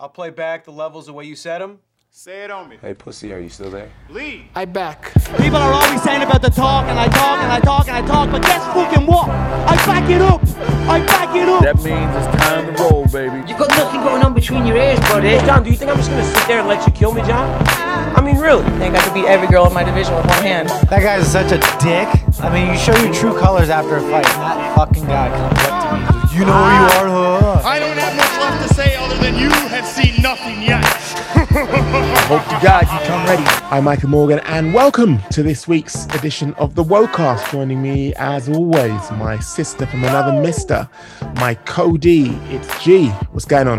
I'll play back the levels the way you said them. Say it on me. Hey, pussy, are you still there? Lead. I back. People are always saying about the talk, and I talk, and I talk, and I talk, but guess fucking what? I back it up. I back it up. That means it's time to roll, baby. You've got nothing going on between your ears, buddy. John, do you think I'm just gonna sit there and let you kill me, John? I mean, really? I think I could beat every girl in my division with one hand. That guy's such a dick. I mean, you show your true colors after a fight, and that fucking guy comes up to me. You know who you are, huh? I don't have much left to say other than you have seen nothing yet. Hope to God you come ready. I'm Michael Morgan, and welcome to this week's edition of the Wocast. Joining me, as always, my sister from another mister, my Cody. It's G. What's going on?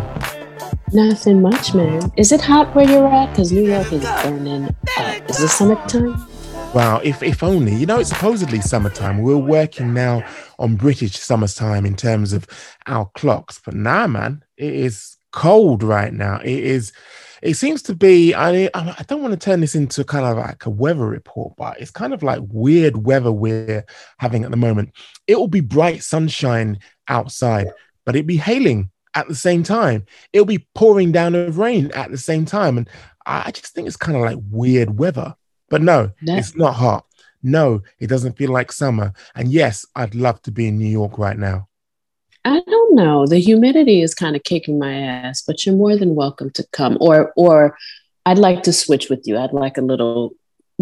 Nothing much, man. Is it hot where you're at? Because New York is burning up. Is this summertime? Wow, if, if only. You know, it's supposedly summertime. We're working now on British summertime in terms of our clocks. But nah, man, it is cold right now. It is, it seems to be, I, I don't want to turn this into kind of like a weather report, but it's kind of like weird weather we're having at the moment. It will be bright sunshine outside, but it'll be hailing at the same time. It'll be pouring down of rain at the same time. And I just think it's kind of like weird weather. But no, No. it's not hot. No, it doesn't feel like summer. And yes, I'd love to be in New York right now. I don't know. The humidity is kind of kicking my ass, but you're more than welcome to come. Or, or I'd like to switch with you. I'd like a little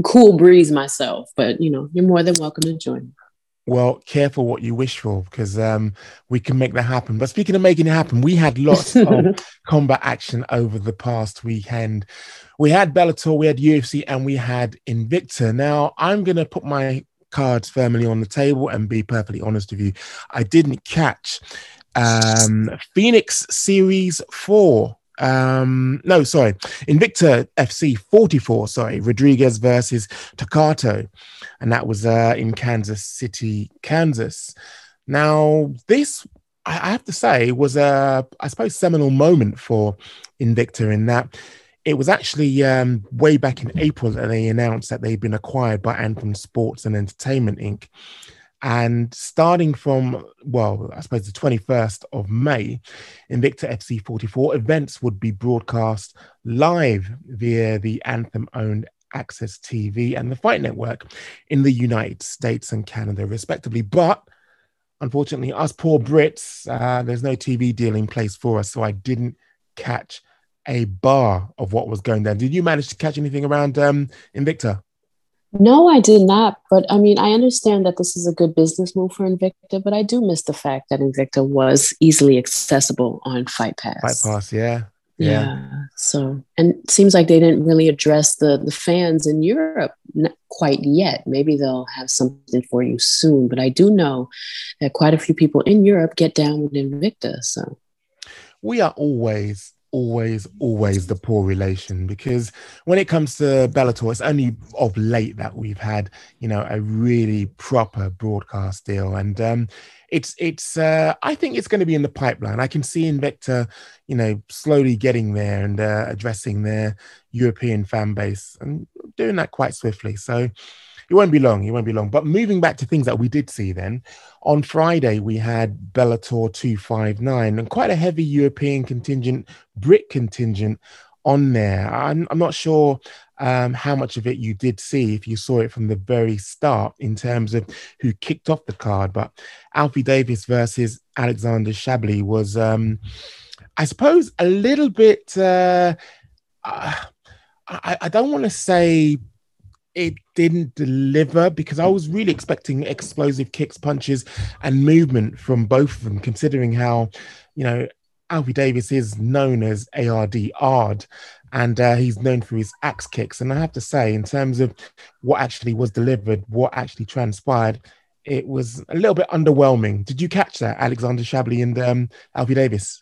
cool breeze myself, but you know, you're more than welcome to join. Well, careful what you wish for because um, we can make that happen. But speaking of making it happen, we had lots of combat action over the past weekend. We had Bellator, we had UFC, and we had Invicta. Now, I'm going to put my cards firmly on the table and be perfectly honest with you. I didn't catch um, Phoenix Series 4. Um, no, sorry, Invicta FC 44. Sorry, Rodriguez versus Torquato, and that was uh, in Kansas City, Kansas. Now, this I have to say was a, I suppose, seminal moment for Invicta in that it was actually um, way back in April that they announced that they'd been acquired by Anthem Sports and Entertainment Inc. And starting from, well, I suppose the 21st of May, Invicta FC 44 events would be broadcast live via the Anthem owned AXS TV and the Fight Network in the United States and Canada, respectively. But unfortunately, us poor Brits, uh, there's no TV deal in place for us. So I didn't catch a bar of what was going down. Did you manage to catch anything around um, Invicta? No, I did not. But I mean, I understand that this is a good business move for Invicta, but I do miss the fact that Invicta was easily accessible on Fight Pass. Fight Pass, yeah. Yeah. So, and it seems like they didn't really address the the fans in Europe n- quite yet. Maybe they'll have something for you soon. But I do know that quite a few people in Europe get down with Invicta. So, we are always, always, always the poor relation because when it comes to Bellator, it's only of late that we've had, you know, a really proper broadcast deal. And um, it's, it's, uh, I think it's going to be in the pipeline. I can see Invicta, you know, slowly getting there and uh, addressing their European fan base and doing that quite swiftly. So, it won't be long. It won't be long. But moving back to things that we did see then, on Friday we had Bellator 259 and quite a heavy European contingent, Brit contingent on there. I'm, I'm not sure um, how much of it you did see if you saw it from the very start in terms of who kicked off the card. But Alfie Davis versus Alexander Shabliy was, um, I suppose, a little bit. Uh, uh, I, I don't want to say it didn't deliver because I was really expecting explosive kicks, punches, and movement from both of them, considering how, you know, Alfie Davis is known as ARD Ard, and uh, he's known for his axe kicks. And I have to say, in terms of what actually was delivered, what actually transpired, it was a little bit underwhelming. Did you catch that, Alexander Shabliy and um, Alfie Davis?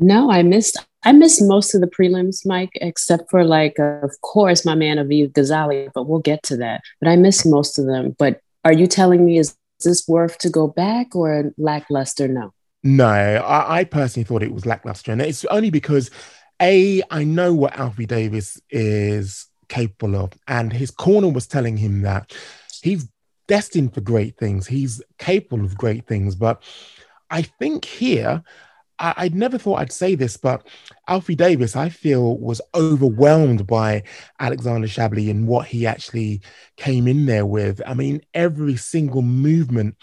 No, I missed. I missed most of the prelims, Mike, except for like, of course, my man Aviv Gozali. But we'll get to that. But I missed most of them. But are you telling me is this worth to go back or lackluster? No. No, I, I personally thought it was lackluster, and it's only because a I know what Alfie Davis is capable of, and his corner was telling him that he's destined for great things. He's capable of great things, but I think here I, I never thought I'd say this, but Alfie Davis, I feel, was overwhelmed by Alexander Shabliy and what he actually came in there with. I mean, every single movement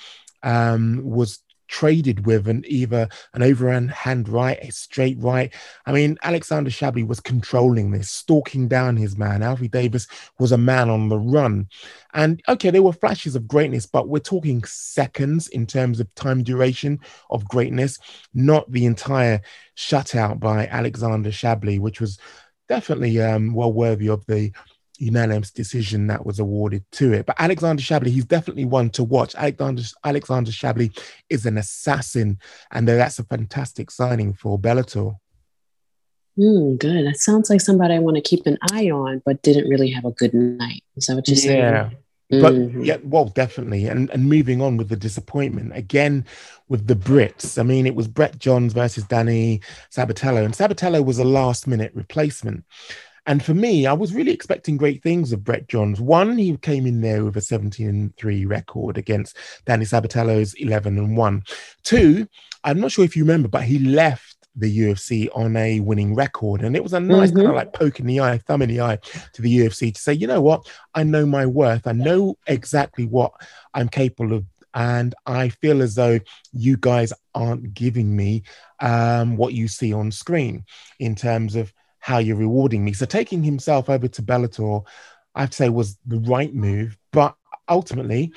um, was traded with an either an overhand hand right, a straight right. I mean, Alexander Shabliy was controlling this, stalking down his man. Alfie Davis was a man on the run. And okay, there were flashes of greatness, but we're talking seconds in terms of time duration of greatness, not the entire shutout by Alexander Shabliy, which was definitely um, well worthy of the unanimous decision that was awarded to it. But Alexander Shabliy, he's definitely one to watch. Alexander Alexander Shabliy is an assassin, and that's a fantastic signing for Bellator. Mm, good. That sounds like somebody I want to keep an eye on, but didn't really have a good night. Is that what you're saying? Yeah. But mm-hmm. yeah, well, definitely. And and moving on with the disappointment again with the Brits. I mean, it was Brett Johns versus Danny Sabatello, and Sabatello was a last minute replacement. And for me, I was really expecting great things of Brett Johns. One, he came in there with a 17 3 record against Danny Sabatello's 11 and 1. Two, I'm not sure if you remember, but he left the UFC on a winning record. And it was a nice mm-hmm. kind of like poke in the eye, thumb in the eye to the UFC to say, you know what? I know my worth. I know exactly what I'm capable of. And I feel as though you guys aren't giving me um, what you see on screen in terms of how you're rewarding me. So taking himself over to Bellator, I'd say was the right move, but ultimately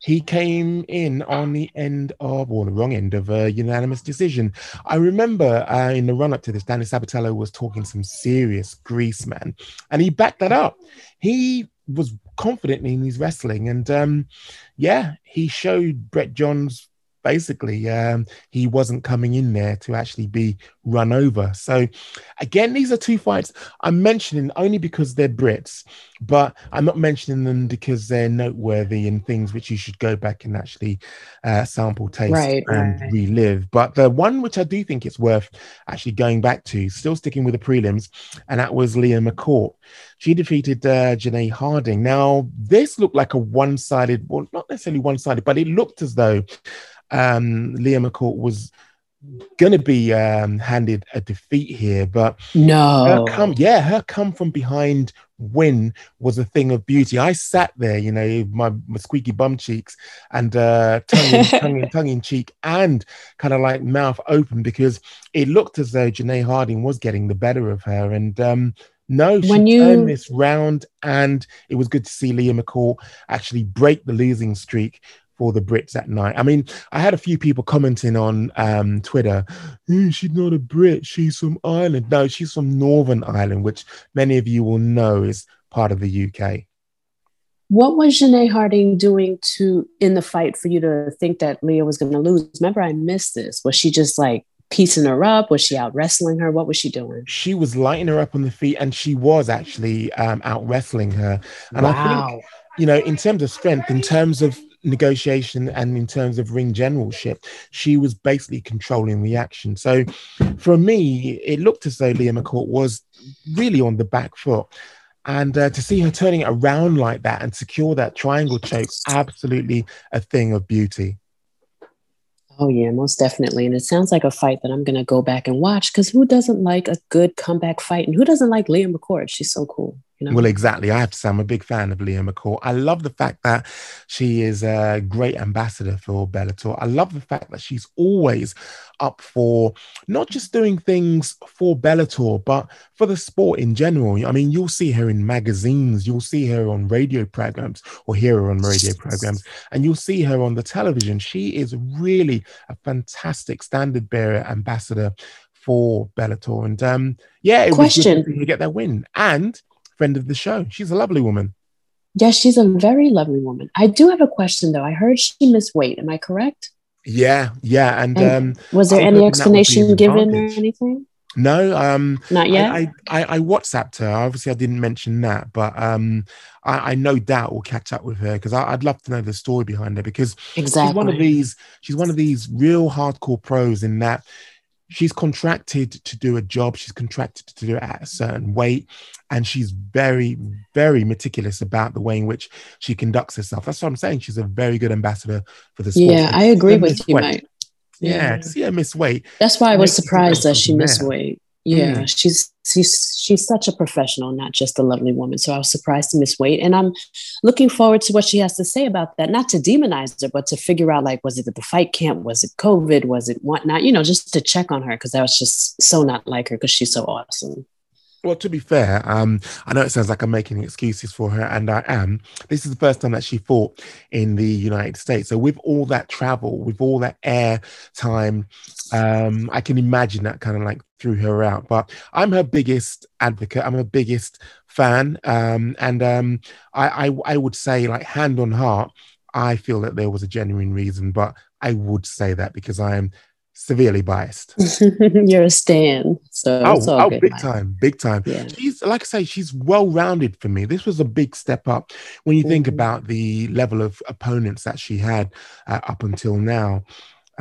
he came in on the end of or the wrong end of a unanimous decision. I remember uh, in the run up to this, Danny Sabatello was talking some serious grease, man, and he backed that up. He was confident in his wrestling, and um, yeah, he showed Brett Johns basically um, he wasn't coming in there to actually be run over. So, again, these are two fights I'm mentioning only because they're Brits, but I'm not mentioning them because they're noteworthy and things which you should go back and actually uh, sample, taste, right, and right. relive. But the one which I do think it's worth actually going back to, still sticking with the prelims, and that was Leah McCourt. She defeated uh, Janay Harding. Now, this looked like a one sided, well, not necessarily one sided, but it looked as though um, Leah McCourt was going to be um, handed a defeat here, but no, her come, yeah, her come from behind win was a thing of beauty. I sat there, you know, my, my squeaky bum cheeks and uh, tongue, in, tongue, in, tongue in cheek and kind of like mouth open because it looked as though Janay Harding was getting the better of her. And um, no, she when you... turned this round, and it was good to see Leah McCourt actually break the losing streak for the Brits at night. I mean, I had a few people commenting on um, Twitter, mm, she's not a Brit, she's from Ireland. No, she's from Northern Ireland, which many of you will know is part of the UK. What was Janay Harding doing to in the fight for you to think that Leah was going to lose? Remember, I missed this. Was she just like piecing her up? Was she out wrestling her? What was she doing? She was lighting her up on the feet, and she was actually um, out wrestling her. And wow. I think, you know, in terms of strength, in terms of negotiation and in terms of ring generalship, she was basically controlling the action. So for me, it looked as though Leah McCourt was really on the back foot. And uh, to see her turning around like that and secure that triangle choke, absolutely a thing of beauty. Oh yeah, most definitely. And it sounds like a fight that I'm gonna go back and watch because who doesn't like a good comeback fight? And who doesn't like Leah McCourt? She's so cool. You know? Well, exactly. I have to say, I'm a big fan of Leah McCourt. I love the fact that she is a great ambassador for Bellator. I love the fact that she's always up for not just doing things for Bellator, but for the sport in general. I mean, you'll see her in magazines, you'll see her on radio programs or hear her on radio programs, and you'll see her on the television. She is really a fantastic standard bearer ambassador for Bellator. And um, yeah, it Question. was good to get that win. And friend of the show. She's a lovely woman. Yes, she's a very lovely woman. I do have a question though. I heard she missed weight. Am I correct? Yeah, yeah. And, and um, was there any explanation given or anything? No, um, not yet. I, I, I, WhatsApped her. Obviously, I didn't mention that, but um, I, I no doubt will catch up with her because I'd love to know the story behind her because exactly. she's one of these. She's one of these real hardcore pros in that she's contracted to do a job she's contracted to do it at a certain weight and she's very very meticulous about the way in which she conducts herself that's what i'm saying she's a very good ambassador for the sport yeah i agree with you mate Yeah, Yeah. to see her miss weight. That's why I was surprised that she missed weight. Yeah, Mm. she's she's she's such a professional, not just a lovely woman. So I was surprised to miss weight, and I'm looking forward to what she has to say about that. Not to demonize her, but to figure out like, was it at the fight camp? Was it COVID? Was it whatnot? You know, just to check on her because that was just so not like her because she's so awesome. Well, to be fair, um, I know it sounds like I'm making excuses for her, and I am. This is the first time that she fought in the United States. So, with all that travel, with all that air time, um, I can imagine that kind of like threw her out. But I'm her biggest advocate. I'm her biggest fan, um, and um, I, I, I would say, like hand on heart, I feel that there was a genuine reason. But I would say that because I am severely biased. You're a stan, so Oh, it's all oh, good. big Mike. time, big time. Yeah. She's like I say, she's well rounded for me. This was a big step up when you think Mhm. about the level of opponents that she had uh, up until now.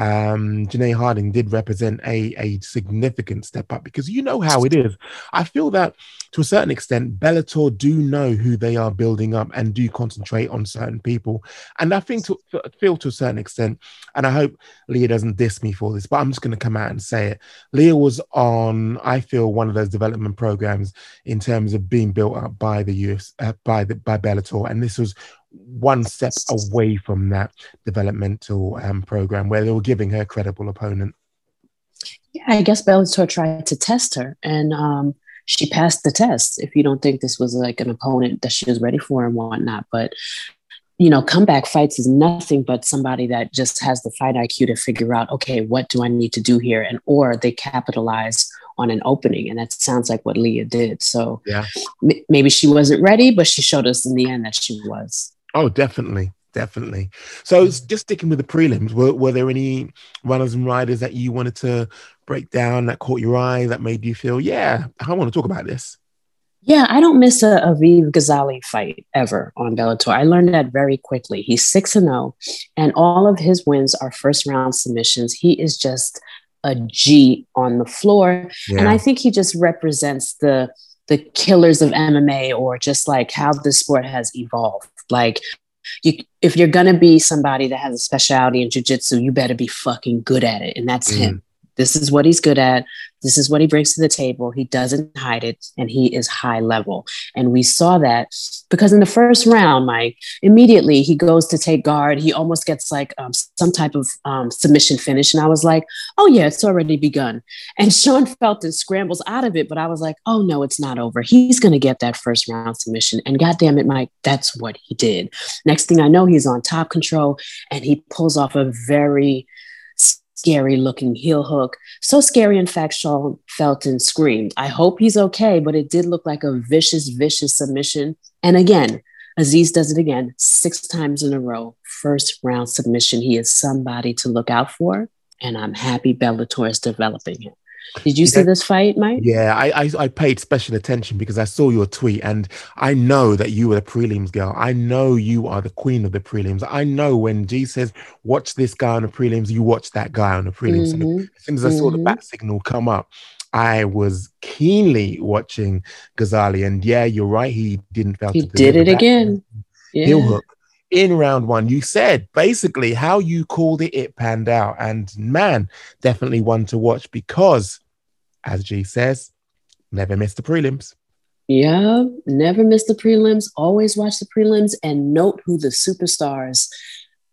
Um, Janay Harding did represent a, a significant step up because you know how it is. I feel that to a certain extent, Bellator do know who they are building up and do concentrate on certain people. And I think to feel to a certain extent, and I hope Leah doesn't diss me for this, but I'm just going to come out and say it. Leah was on, I feel, one of those development programs in terms of being built up by the US, uh, by the by Bellator, and this was one step away from that developmental um, program where they were giving her a credible opponent. Yeah, I guess Bellator tried to test her, and um, she passed the test. If you don't think this was like an opponent that she was ready for and whatnot, but you know, comeback fights is nothing but somebody that just has the fight IQ to figure out, okay, what do I need to do here, and or they capitalize on an opening, and that sounds like what Leah did. So Yeah. m- maybe she wasn't ready, but she showed us in the end that she was. Oh, definitely. Definitely. So hmm. s- just sticking with the prelims, were, were there any runners and riders that you wanted to break down that caught your eye that made you feel, yeah, I want to talk about this? Yeah, I don't miss a Aviv Gozali fight ever on Bellator. I learned that very quickly. He's 6 and 0, and all of his wins are first round submissions. He is just a G on the floor. And I think he just represents the the killers of MMA or just like how the sport has evolved. Like you if you're gonna be somebody that has a specialty in jujitsu, you better be fucking good at it. And that's Mm. him. This is what he's good at. This is what he brings to the table. He doesn't hide it, and he is high level. And we saw that because in the first round, Mike, immediately he goes to take guard. He almost gets like um, some type of um, submission finish. And I was like, oh, yeah, it's already begun. And Sean Felton scrambles out of it, but I was like, oh, no, it's not over. He's going to get that first round submission. And goddamn it, Mike, that's what he did. Next thing I know, he's on top control and he pulls off a very scary looking heel hook. So scary, in fact, Sean Felton screamed. I hope he's okay, but it did look like a vicious, vicious submission. And again, Aziz does it again six times in a row. First round submission. He is somebody to look out for. And I'm happy Bellator is developing him. Did you see this fight, Mike? Yeah, I, I I paid special attention because I saw your tweet and I know that you were the prelims girl. I know you are the queen of the prelims. I know when G says watch this guy on the prelims, you watch that guy on the prelims. Mhm. as soon as I saw the Mhm. bat signal come up, I was keenly watching Gozali. And yeah, you're right. He didn't fail He to did it again. heel hook in round one. You said basically how you called it, it panned out. And man, definitely one to watch because, as G says, never miss the prelims. Yeah, never miss the prelims. Always watch the prelims and note who the superstars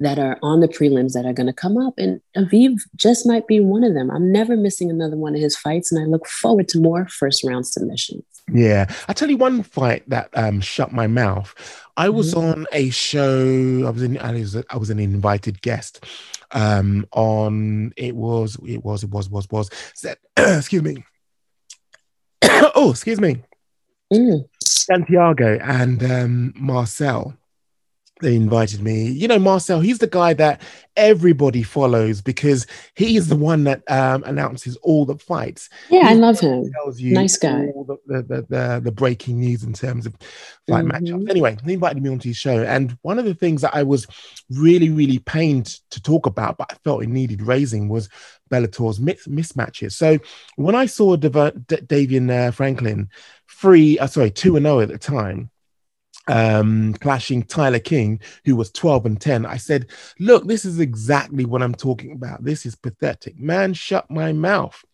that are on the prelims that are going to come up. And Aviv just might be one of them. I'm never missing another one of his fights, and I look forward to more first round submissions. Yeah, I tell you one fight that um shut my mouth. I was on a show. I was in. I was. I was an invited guest. Um, on it was. It was. It was. Was. Was. Said, excuse me. oh, excuse me. Mm. Santiago and um, Marcel. They invited me. You know, Marcel, he's the guy that everybody follows because he is the one that um, announces all the fights. Yeah, I love him. Tells you Nice guy. all the, the, the, the, the breaking news in terms of fight Mhm. matchups. Anyway, he invited me onto his show. And one of the things that I was really, really pained to talk about, but I felt it needed raising was Bellator's mis- mismatches. So when I saw D- Davion uh, Franklin free, uh, sorry, 2 and 0 at the time, um, clashing Tyler King, who was 12 and 10. I said, Look, this is exactly what I'm talking about. This is pathetic. Man, shut my mouth.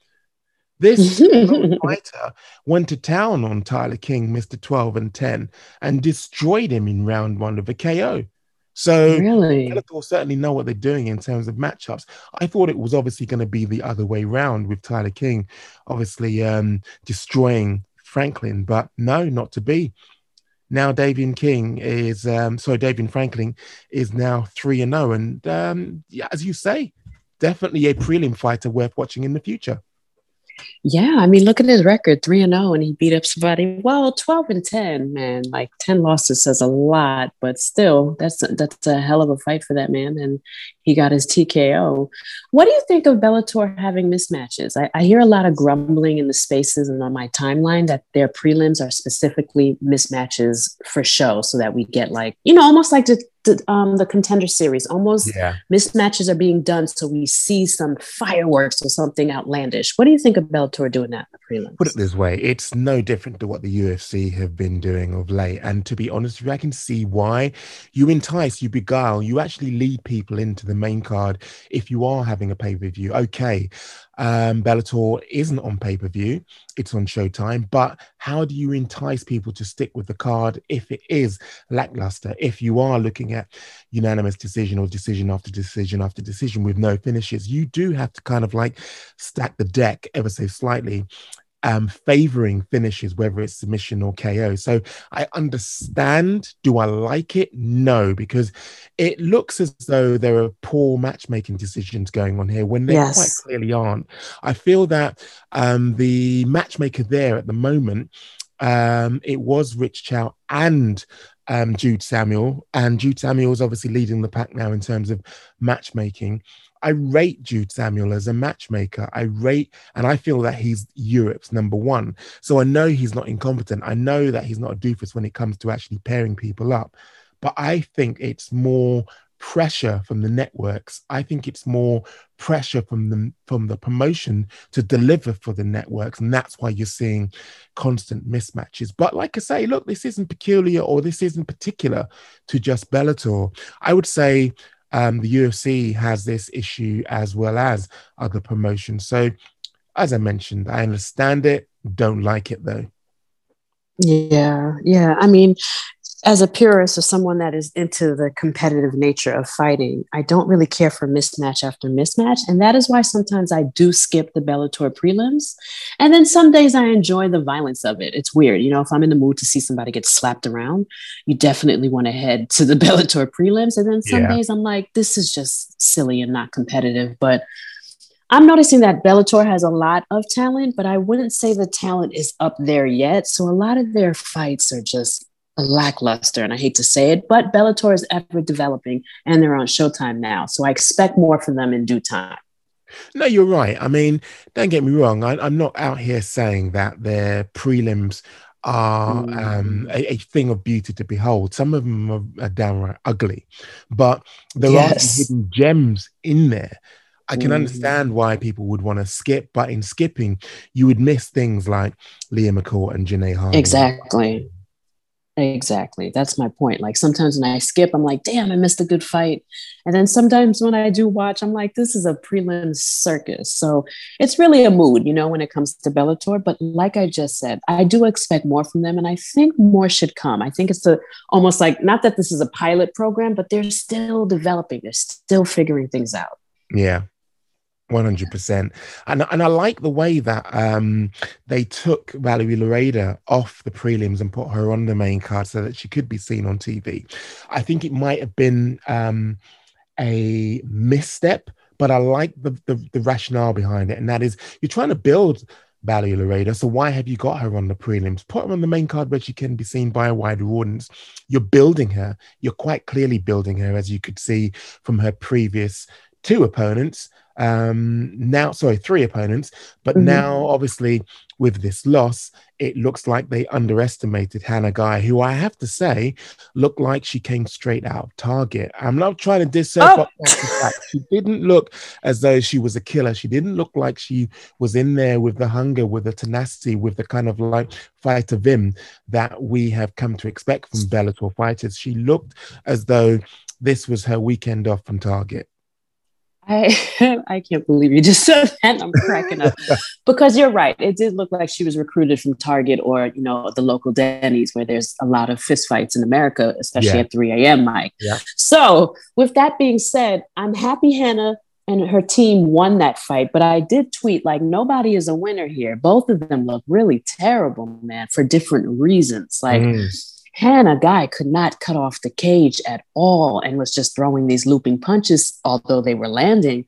This fighter went to town on Tyler King, Mr. 12 and 10, and destroyed him in round one of a KO. So really, Bellator certainly know what they're doing in terms of matchups. I thought it was obviously going to be the other way round with Tyler King, obviously um, destroying Franklin, but no, not to be. Now Davion King is um, sorry, Davion Franklin is now three and zero, and um, yeah, as you say, definitely a prelim fighter worth watching in the future. Yeah, I mean, look at his record, three and zero, and he beat up somebody. Well, twelve and ten, man. Like ten losses says a lot, but still, that's a, that's a hell of a fight for that man, and he got his TKO. What do you think of Bellator having mismatches? I, I hear a lot of grumbling in the spaces and on my timeline that their prelims are specifically mismatches for show, so that we get like you know, almost like the, um, the contender series. Almost Yeah. mismatches are being done so we see some fireworks or something outlandish. What do you think of Bellator doing that in? Put it this way, it's no different to what the UFC have been doing of late. And to be honest with you, I can see why. You entice, you beguile, you actually lead people into the main card if you are having a pay per view. Okay, um, Bellator isn't on pay per view, it's on Showtime. But how do you entice people to stick with the card if it is lackluster? If you are looking at unanimous decision or decision after decision after decision with no finishes, you do have to kind of like stack the deck ever so slightly um, favoring finishes, whether it's submission or KO. So I understand. Do I like it? No, because it looks as though there are poor matchmaking decisions going on here when they Yes. quite clearly aren't. I feel that um, the matchmaker there at the moment, um, it was Rich Chou and um, Jude Samuel, and Jude Samuel is obviously leading the pack now in terms of matchmaking. I rate Jude Samuel as a matchmaker. I rate, and I feel that he's Europe's number one. So I know he's not incompetent. I know that he's not a doofus when it comes to actually pairing people up. But I think it's more pressure from the networks. I think it's more pressure from the from the promotion to deliver for the networks, and that's why you're seeing constant mismatches. But like I say, look, this isn't peculiar or this isn't particular to just Bellator. I would say um, the UFC has this issue as well as other promotions. So, as I mentioned, I understand it, don't like it though. Yeah, yeah. I mean, as a purist or someone that is into the competitive nature of fighting, I don't really care for mismatch after mismatch. And that is why sometimes I do skip the Bellator prelims. And then some days I enjoy the violence of it. It's weird. You know, if I'm in the mood to see somebody get slapped around, you definitely want to head to the Bellator prelims. And then some Yeah. days I'm like, this is just silly and not competitive. But I'm noticing that Bellator has a lot of talent, but I wouldn't say the talent is up there yet. So a lot of their fights are just lackluster, and I hate to say it, but Bellator is ever developing, and they're on Showtime now. So I expect more from them in due time. No, you're right. I mean, don't get me wrong. I, I'm not out here saying that their prelims are um, a, a thing of beauty to behold. Some of them are, are downright ugly, but there are Yes. some hidden gems in there. I can Mhm. understand why people would want to skip, but in skipping, you would miss things like Leah McCourt and Janay Hardy. Exactly. Exactly. That's my point. Like sometimes when I skip, I'm like, damn, I missed a good fight. And then sometimes when I do watch, I'm like, this is a prelim circus. So it's really a mood, you know, when it comes to Bellator. But like I just said, I do expect more from them. And I think more should come. I think it's a, almost like, not that this is a pilot program, but they're still developing, they're still figuring things out. Yeah. 100% and and I like the way that um they took Valerie Loureda off the prelims and put her on the main card so that she could be seen on TV. I think it might have been um a misstep but I like the, the the rationale behind it. And that is you're trying to build Valerie Loureda so why have you got her on the prelims? Put her on the main card where she can be seen by a wider audience. You're building her. You're quite clearly building her as you could see from her previous two opponents um now sorry three opponents but Mhm. now obviously with this loss, it looks like they underestimated Hannah Guy, who I have to say looked like she came straight out of Target. I'm not trying to diss her, Oh. but she didn't look as though she was a killer. She didn't look like she was in there with the hunger, with the tenacity, with the kind of like fighter vim that we have come to expect from Bellator fighters. She looked as though this was her weekend off from Target. I I can't believe you just said that. I'm cracking up because you're right. It did look like she was recruited from Target or you know the local Denny's where there's a lot of fistfights in America, especially Yeah. at 3 a.m. Mike. Yeah. So with that being said, I'm happy Hannah and her team won that fight, but I did tweet like nobody is a winner here. Both of them look really terrible, man, for different reasons. Like. Mm. Hannah Guy could not cut off the cage at all and was just throwing these looping punches, although they were landing.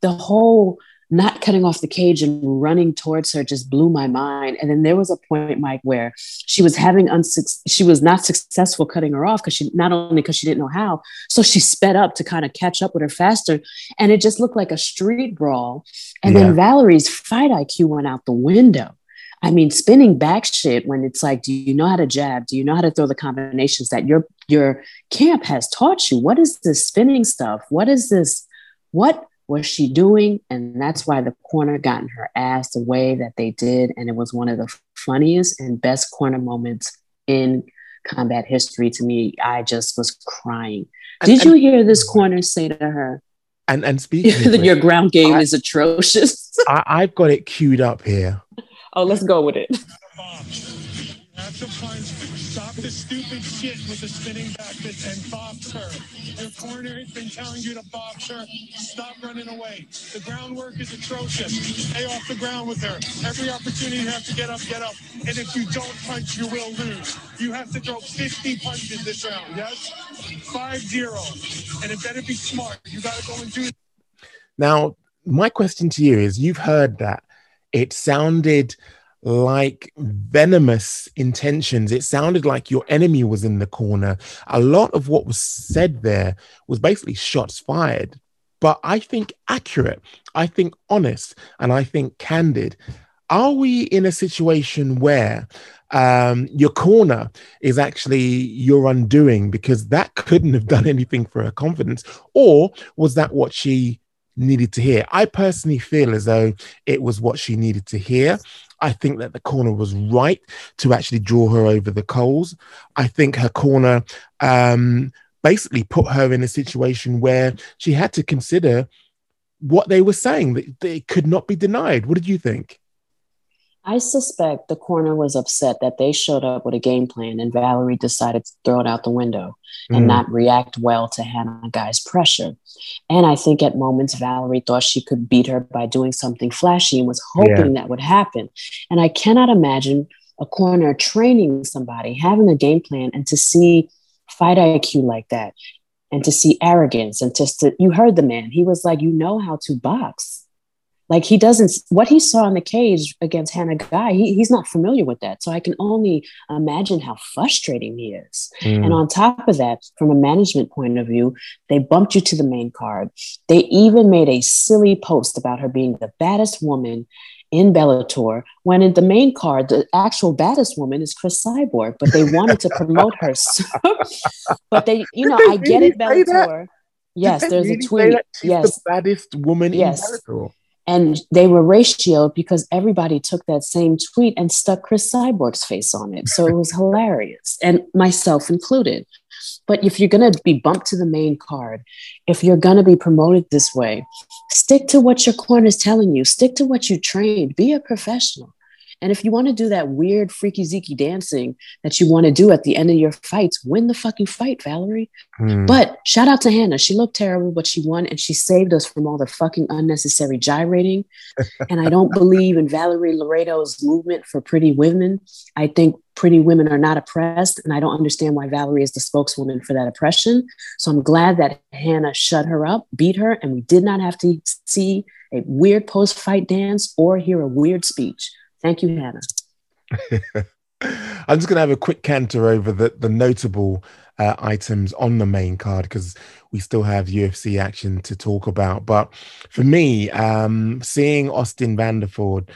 The whole not cutting off the cage and running towards her just blew my mind. And then there was a point, Mike, where she was having unsuc- she was not successful cutting her off because she not only because she didn't know how, so she sped up to kind of catch up with her faster, and it just looked like a street brawl. And Yeah. then Valerie's fight IQ went out the window. I mean, spinning back shit when it's like, do you know how to jab? Do you know how to throw the combinations that your your camp has taught you? What is this spinning stuff? What is this? What was she doing? And that's why the corner got in her ass the way that they did. And it was one of the funniest and best corner moments in combat history to me. I just was crying. Did and- you hear this corner say to her, And and speaking of your which, ground game I- is atrocious? I, I've got it queued up here. Oh, let's go with it. Stop the stupid shit with the spinning back and box her. Your corner has been telling you to box her. Stop running away. The groundwork is atrocious. Stay off the ground with her. Every opportunity you have to get up, get up. And if you don't punch, you will lose. You have to throw 50 punches this round, yes? 5-0. And it better be smart. You got to go and do Now, my question to you is you've heard that. It sounded like venomous intentions. It sounded like your enemy was in the corner. A lot of what was said there was basically shots fired, but I think accurate, I think honest, and I think candid. Are we in a situation where um, your corner is actually your undoing because that couldn't have done anything for her confidence? Or was that what she needed to hear. I personally feel as though it was what she needed to hear. I think that the corner was right to actually draw her over the coals. I think her corner um, basically put her in a situation where she had to consider what they were saying that they could not be denied. What did you think? I suspect the corner was upset that they showed up with a game plan and Valerie decided to throw it out the window and Mm. not react well to Hannah Guy's pressure. And I think at moments Valerie thought she could beat her by doing something flashy and was hoping that would happen. And I cannot imagine a corner training somebody, having a game plan, and to see fight IQ like that, and to see arrogance, and just to, you heard the man. He was like, You know how to box. Like he doesn't, what he saw in the cage against Hannah Guy, he, he's not familiar with that. So I can only imagine how frustrating he is. Mm. And on top of that, from a management point of view, they bumped you to the main card. They even made a silly post about her being the baddest woman in Bellator, when in the main card, the actual baddest woman is Cris Cyborg, but they wanted to promote her. So, but they, you know, I get it? Bellator. Yes, there's really a tweet. Yes, the baddest woman Yes. in Bellator. And they were ratioed because everybody took that same tweet and stuck Cris Cyborg's face on it. So it was hilarious, and myself included. But if you're going to be bumped to the main card, if you're going to be promoted this way, stick to what your corner is telling you, stick to what you trained, be a professional. And if you want to do that weird, freaky, zeeky dancing that you want to do at the end of your fights, win the fucking fight, Valerie. Mm. But shout out to Hannah. She looked terrible, but she won and she saved us from all the fucking unnecessary gyrating. and I don't believe in Valerie Loureda's movement for pretty women. I think pretty women are not oppressed. And I don't understand why Valerie is the spokeswoman for that oppression. So I'm glad that Hannah shut her up, beat her, and we did not have to see a weird post fight dance or hear a weird speech. Thank you, Hannah. I'm just going to have a quick canter over the, the notable uh, items on the main card because we still have UFC action to talk about. But for me, um, seeing Austin Vanderford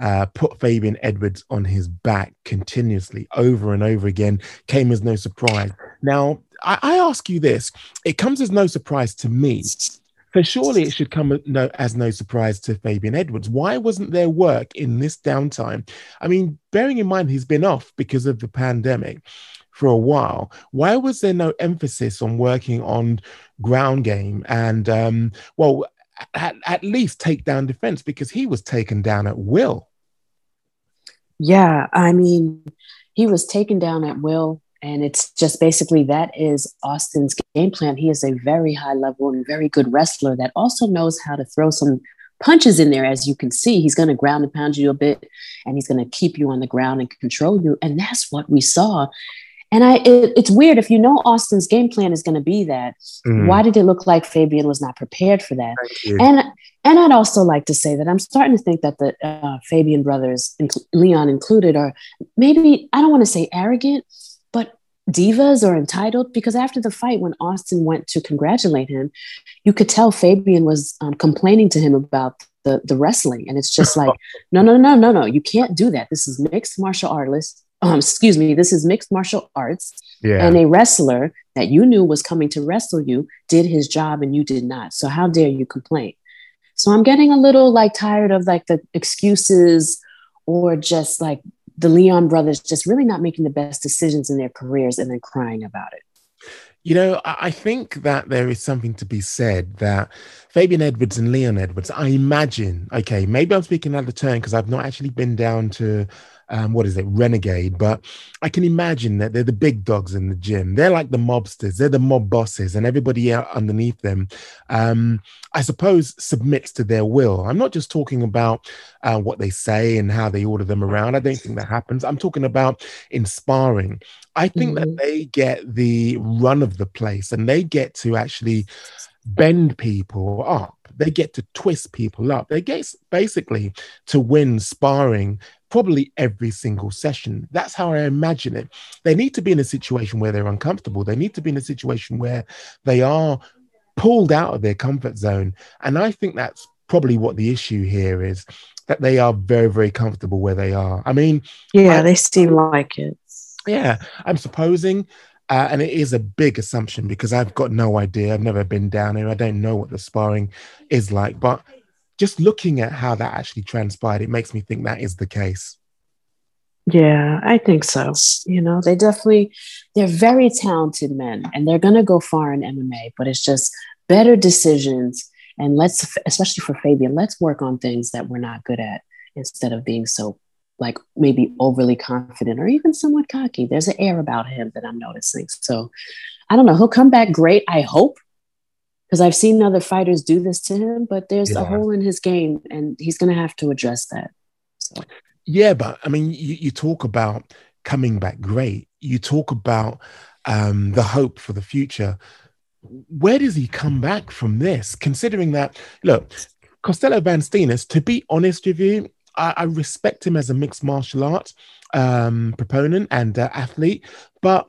uh, put Fabian Edwards on his back continuously over and over again came as no surprise. Now, I, I ask you this it comes as no surprise to me. For surely it should come as no surprise to Fabian Edwards. Why wasn't there work in this downtime? I mean, bearing in mind he's been off because of the pandemic for a while. Why was there no emphasis on working on ground game and, um, well, at, at least take down defense because he was taken down at will? Yeah, I mean, he was taken down at will. And it's just basically that is Austin's game plan. He is a very high level and very good wrestler that also knows how to throw some punches in there. As you can see, he's going to ground and pound you a bit and he's going to keep you on the ground and control you. And that's what we saw. And I, it, it's weird if you know Austin's game plan is going to be that. Mm. Why did it look like Fabian was not prepared for that? And and I'd also like to say that I'm starting to think that the uh, Fabian brothers, Leon included, are maybe I don't want to say arrogant, divas or entitled because after the fight when austin went to congratulate him you could tell fabian was um, complaining to him about the, the wrestling. And it's just like no no no no no you can't do that. This is mixed martial artist um, excuse me this is mixed martial arts. Yeah. and a wrestler that you knew was coming to wrestle you did his job and you did not. So how dare you complain? So i'm getting a little like tired of like the excuses or just like the Leon brothers just really not making the best decisions in their careers and then crying about it. You know, I think that there is something to be said that Fabian Edwards and Leon Edwards, I imagine, okay, maybe I'm speaking out of turn because I've not actually been down to um, what is it, Renegade. But I can imagine that they're the big dogs in the gym. They're like the mobsters, they're the mob bosses, and everybody out underneath them, um, I suppose, submits to their will. I'm not just talking about uh, what they say and how they order them around. I don't think that happens. I'm talking about inspiring. I think mm-hmm. that they get the run of the place and they get to actually bend people up. They get to twist people up. They get basically to win sparring probably every single session. That's how I imagine it. They need to be in a situation where they're uncomfortable. They need to be in a situation where they are pulled out of their comfort zone. And I think that's probably what the issue here is that they are very, very comfortable where they are. I mean, yeah, I, they seem like it. Yeah, I'm supposing. Uh, and it is a big assumption because I've got no idea. I've never been down here. I don't know what the sparring is like. But just looking at how that actually transpired, it makes me think that is the case. Yeah, I think so. You know, they definitely they're very talented men and they're going to go far in MMA, but it's just better decisions and let's especially for Fabian, let's work on things that we're not good at instead of being so like maybe overly confident or even somewhat cocky. There's an air about him that I'm noticing. So I don't know. He'll come back great, I hope because I've seen other fighters do this to him, but there's yeah. a hole in his game and he's going to have to address that. So. Yeah, but I mean, you, you talk about coming back great. You talk about um, the hope for the future. Where does he come back from this? Considering that, look, Costello Van Steenis, to be honest with you, I, I respect him as a mixed martial art um, proponent and uh, athlete, but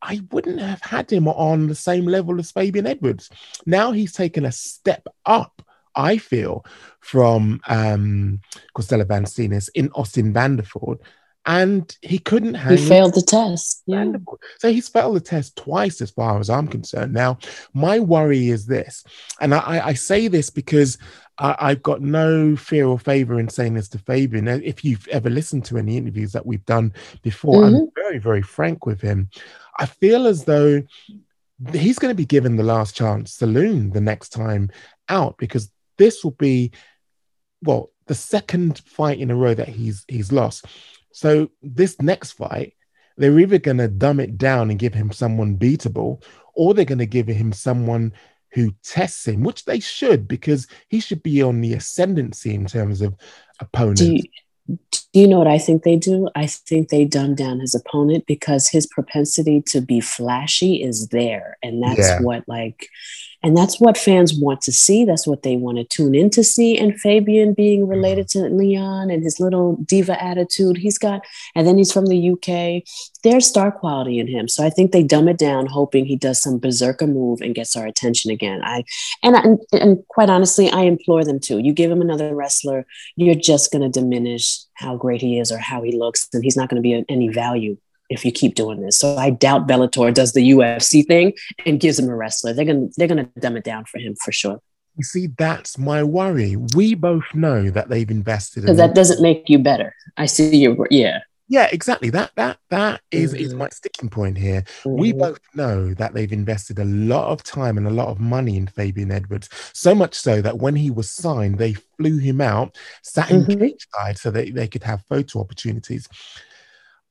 I wouldn't have had him on the same level as Fabian Edwards. Now he's taken a step up, I feel, from um, Costello Van Steenis in Austin Vanderford. And he couldn't He failed the test. Yeah. So he's failed the test twice, as far as I'm concerned. Now, my worry is this, and I, I say this because I, have got no fear or favor in saying this to Fabian. If you've ever listened to any interviews that we've done before, mm-hmm. I'm very, very frank with him. I feel as though he's going to be given the last chance saloon the next time out because this will be well the second fight in a row that he's he's lost. So this next fight, they're either going to dumb it down and give him someone beatable, or they're going to give him someone who tests him, which they should because he should be on the ascendancy in terms of opponents. Do you, do you know what I think they do? I think they dumb down his opponent because his propensity to be flashy is there. And that's yeah. what, like, And that's what fans want to see. That's what they want to tune in to see. And Fabian being mm-hmm. related to Leon and his little diva attitude he's got, and then he's from the UK. There's star quality in him. So I think they dumb it down, hoping he does some berserker move and gets our attention again. I and and, and quite honestly, I implore them to. You give him another wrestler, you're just going to diminish how great he is or how he looks, and he's not going to be of any value if you keep doing this. So I doubt Bellator does the UFC thing and gives him a wrestler. They're gonna they're gonna dumb it down for him for sure. You see, that's my worry. We both know that they've invested because that doesn't make you better. I see you. Yeah. Yeah, exactly. That that that is, mm-hmm. is my sticking point here. Mm-hmm. We both know that they've invested a lot of time and a lot of money in Fabian Edwards. So much so that when he was signed, they flew him out, sat in mm-hmm. cage side so that they could have photo opportunities.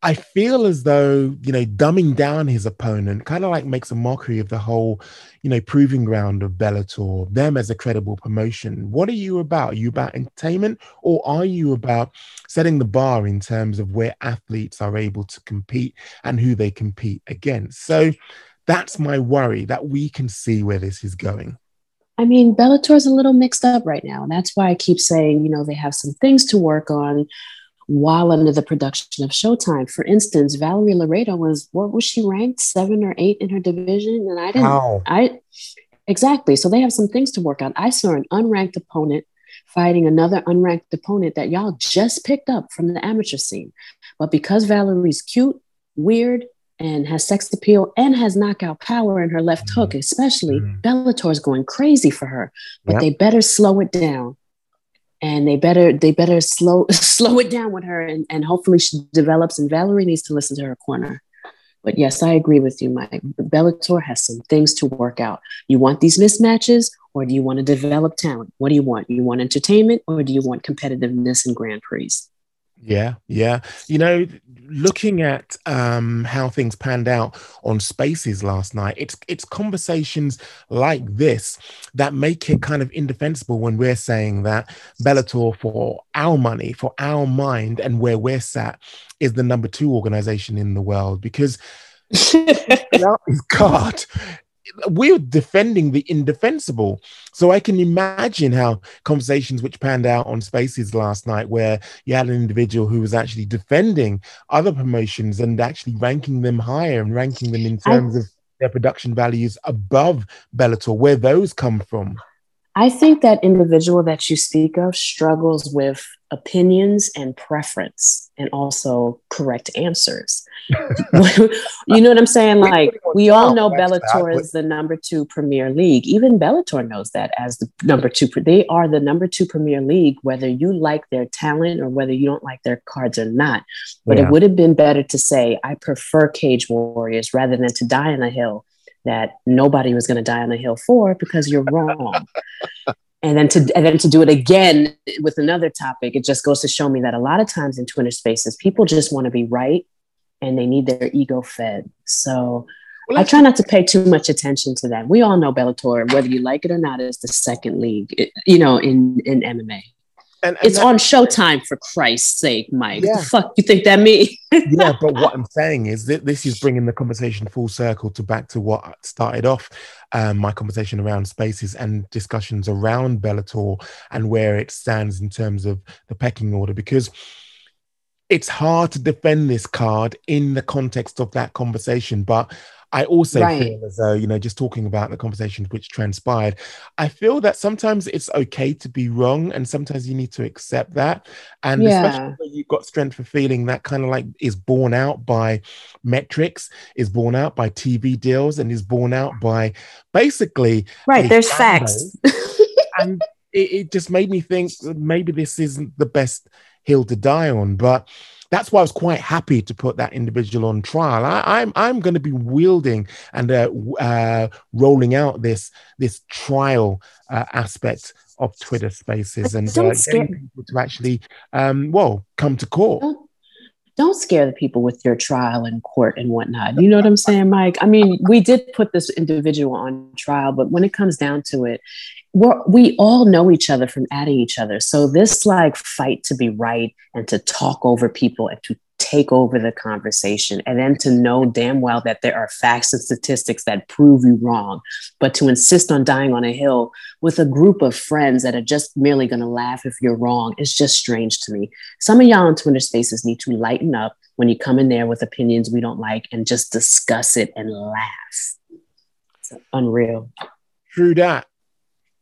I feel as though, you know, dumbing down his opponent kind of like makes a mockery of the whole, you know, proving ground of Bellator, them as a credible promotion. What are you about? Are you about entertainment or are you about setting the bar in terms of where athletes are able to compete and who they compete against? So that's my worry that we can see where this is going. I mean, Bellator's a little mixed up right now. And that's why I keep saying, you know, they have some things to work on while under the production of Showtime. For instance, Valerie Loureda was what was she ranked seven or eight in her division, and I didn't. Wow. I exactly. So they have some things to work on. I saw an unranked opponent fighting another unranked opponent that y'all just picked up from the amateur scene, but because Valerie's cute, weird, and has sex appeal and has knockout power in her left mm-hmm. hook, especially mm-hmm. Bellator's going crazy for her. But yep. they better slow it down and they better they better slow slow it down with her and, and hopefully she develops and Valerie needs to listen to her corner. But yes, I agree with you, Mike. Bellator has some things to work out. You want these mismatches or do you want to develop talent? What do you want? You want entertainment or do you want competitiveness and Grand Prix? Yeah, yeah. You know, looking at um, how things panned out on Spaces last night, it's it's conversations like this that make it kind of indefensible when we're saying that Bellator, for our money, for our mind, and where we're sat, is the number two organization in the world because. God, we're defending the indefensible. So I can imagine how conversations which panned out on Spaces last night, where you had an individual who was actually defending other promotions and actually ranking them higher and ranking them in terms I, of their production values above Bellator, where those come from. I think that individual that you speak of struggles with opinions and preference and also correct answers. you know what I'm saying? Like we all know Bellator is the number two premier league. Even Bellator knows that as the number two. They are the number two premier league, whether you like their talent or whether you don't like their cards or not. But yeah. it would have been better to say, I prefer Cage Warriors rather than to die on a hill that nobody was going to die on the hill for because you're wrong. and then to and then to do it again with another topic, it just goes to show me that a lot of times in Twitter spaces, people just want to be right and they need their ego fed. So well, I try not to pay too much attention to that. We all know Bellator, whether you like it or not, is the second league, you know, in in MMA. And, and it's that, on Showtime for Christ's sake, Mike. Yeah. The fuck you think that means? yeah, but what I'm saying is that this is bringing the conversation full circle to back to what started off um, my conversation around spaces and discussions around Bellator and where it stands in terms of the pecking order because it's hard to defend this card in the context of that conversation. But I also right. feel as though, you know, just talking about the conversations which transpired, I feel that sometimes it's okay to be wrong and sometimes you need to accept that. And yeah. especially when you've got strength for feeling that kind of like is borne out by metrics, is borne out by TV deals, and is borne out by basically. Right, there's facts. and it, it just made me think maybe this isn't the best hill to die on. But that's why I was quite happy to put that individual on trial. I, am I'm, I'm going to be wielding and uh, uh, rolling out this this trial uh, aspect of Twitter Spaces and uh, getting people to actually um, well come to court. Don't, don't scare the people with your trial in court and whatnot. You know what I'm saying, Mike? I mean, we did put this individual on trial, but when it comes down to it, we're, we all know each other from adding each other. So this like fight to be right and to talk over people and to take over the conversation and then to know damn well that there are facts and statistics that prove you wrong, but to insist on dying on a hill with a group of friends that are just merely going to laugh if you're wrong is just strange to me. Some of y'all in Twitter spaces need to lighten up when you come in there with opinions we don't like and just discuss it and laugh. It's unreal. True that.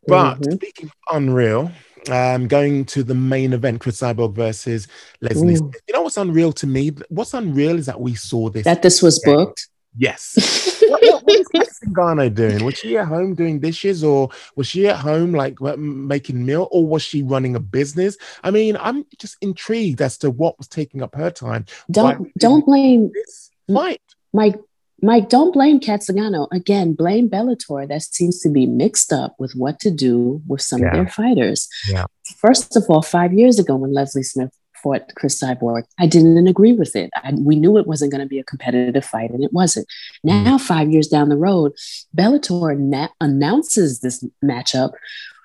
But Mhm. speaking of unreal, um, going to the main event, Cris Cyborg versus Leslie. Ooh. You know what's unreal to me? What's unreal is that we saw this. That this was Yeah. booked. yes. what, what, what is Kat doing? Was she at home doing dishes, or was she at home like making meal, or was she running a business? I mean, I'm just intrigued as to what was taking up her time. Don't don't blame this fight. Mike. Mike, don't blame Kat Zingano. Again, blame Bellator. That seems to be mixed up with what to do with some Yeah. of their fighters. Yeah. First of all, five years ago when Leslie Smith fought Cris Cyborg, I didn't agree with it. I, we knew it wasn't going to be a competitive fight, and it wasn't. Now, five years down the road, Bellator na- announces this matchup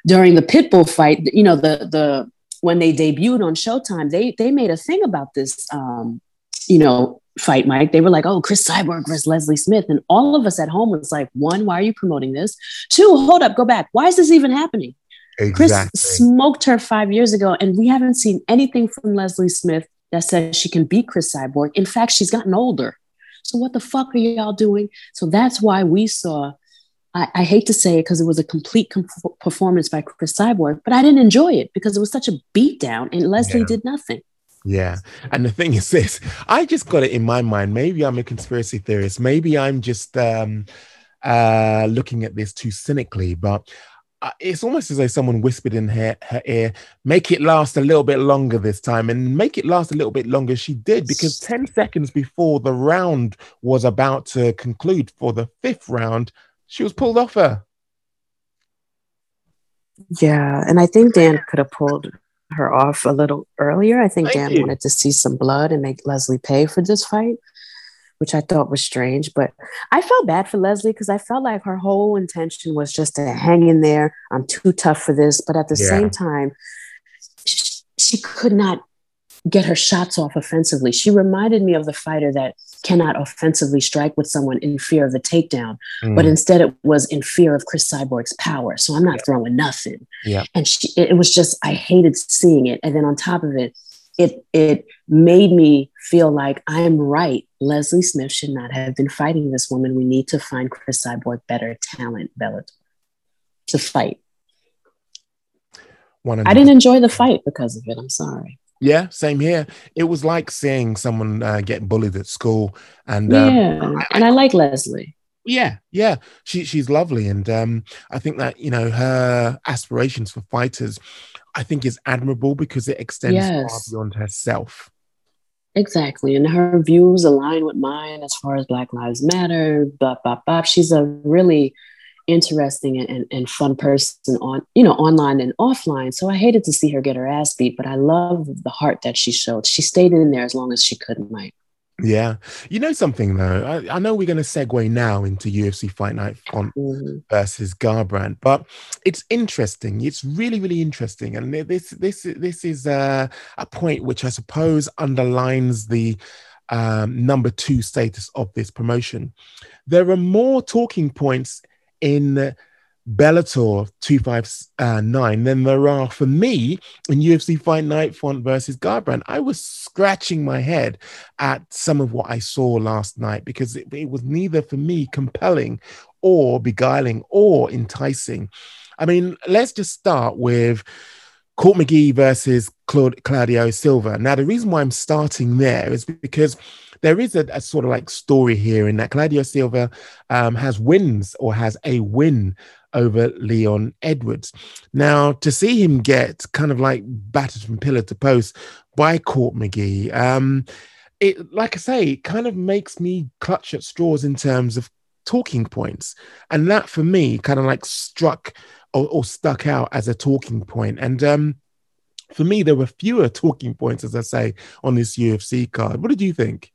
during the Pitbull fight. You know, the the when they debuted on Showtime, they they made a thing about this. Um, you know, fight, Mike. They were like, "Oh, Cris Cyborg versus Leslie Smith," and all of us at home was like, "One, why are you promoting this? Two, hold up, go back. Why is this even happening?" Chris smoked her five years ago, and we haven't seen anything from Leslie Smith that says she can beat Cris Cyborg. In fact, she's gotten older. So what the fuck are y'all doing? So that's why we saw. I, I hate to say it because it was a complete com- performance by Cris Cyborg, but I didn't enjoy it because it was such a beatdown, and Leslie Yeah. did nothing. Yeah. And the thing is this, I just got it in my mind. Maybe I'm a conspiracy theorist. Maybe I'm just um uh looking at this too cynically, but uh, it's almost as though someone whispered in her, her ear, make it last a little bit longer this time and make it last a little bit longer. She did because 10 seconds before the round was about to conclude for the fifth round, she was pulled off her. Yeah, and I think Dan could have pulled her off a little earlier. I think Thank Dan you. wanted to see some blood and make Leslie pay for this fight, which I thought was strange. But I felt bad for Leslie because I felt like her whole intention was just to hang in there. I'm too tough for this. But at the Yeah. same time, she, she could not get her shots off offensively. She reminded me of the fighter that cannot offensively strike with someone in fear of the takedown, but Mm, instead it was in fear of Cris Cyborg's power. So I'm not throwing nothing. Yeah. And she, it, it was just, I hated seeing it. And then on top of it, it, it made me feel like I'm right. Leslie Smith should not have been fighting this woman. We need to find Cris Cyborg better talent, Bellator, to fight. one I didn't enjoy the fight because of it. I'm sorry. Yeah, same here. It was like seeing someone uh, get bullied at school, and um, yeah. and I like Leslie. yeah, yeah, she she's lovely, and um, I think that you know her aspirations for fighters, I think is admirable because it extends far beyond herself. Exactly. And her views align with mine as far as Black Lives Matter, blah, blah, blah. She's a really interesting and, and, and fun person on, you know, online and offline. So I hated to see her get her ass beat, but I love the heart that she showed. She stayed in there as long as she could, Mike. Yeah, you know something though. I, I know we're going to segue now into UFC Fight Night Font Mhm. versus Garbrandt, but it's interesting. It's really, really interesting, and this this this is uh, a point which I suppose underlines the um, number two status of this promotion. There are more talking points in Bellator 259 than there are for me in UFC Fight Night Font versus Garbrandt. I was scratching my head at some of what I saw last night because it, it was neither for me compelling or beguiling or enticing. I mean, let's just start with Court McGee versus Claudio Silva. Now, the reason why I'm starting there is because there is a, a sort of like story here in that Claudio Silva um, has wins or has a win over Leon Edwards. Now, to see him get kind of like battered from pillar to post by Court McGee, um, it, like I say, it kind of makes me clutch at straws in terms of talking points. And that for me kind of like struck or, or stuck out as a talking point. And um, for me, there were fewer talking points, as I say, on this UFC card. What did you think?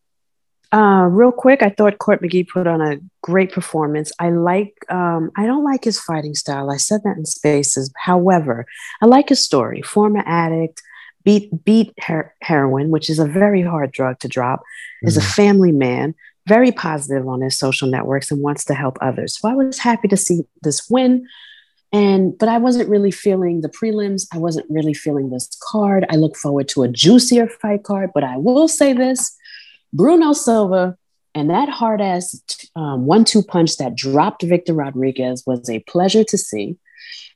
Uh, real quick, I thought Court McGee put on a great performance. I like, um, I don't like his fighting style. I said that in spaces. However, I like his story. Former addict, beat beat her- heroin, which is a very hard drug to drop, is a Mm. family man, very positive on his social networks and wants to help others. So I was happy to see this win. And but I wasn't really feeling the prelims. I wasn't really feeling this card. I look forward to a juicier fight card, but I will say this: Bruno Silva and that hard ass um, one two punch that dropped Victor Rodriguez was a pleasure to see.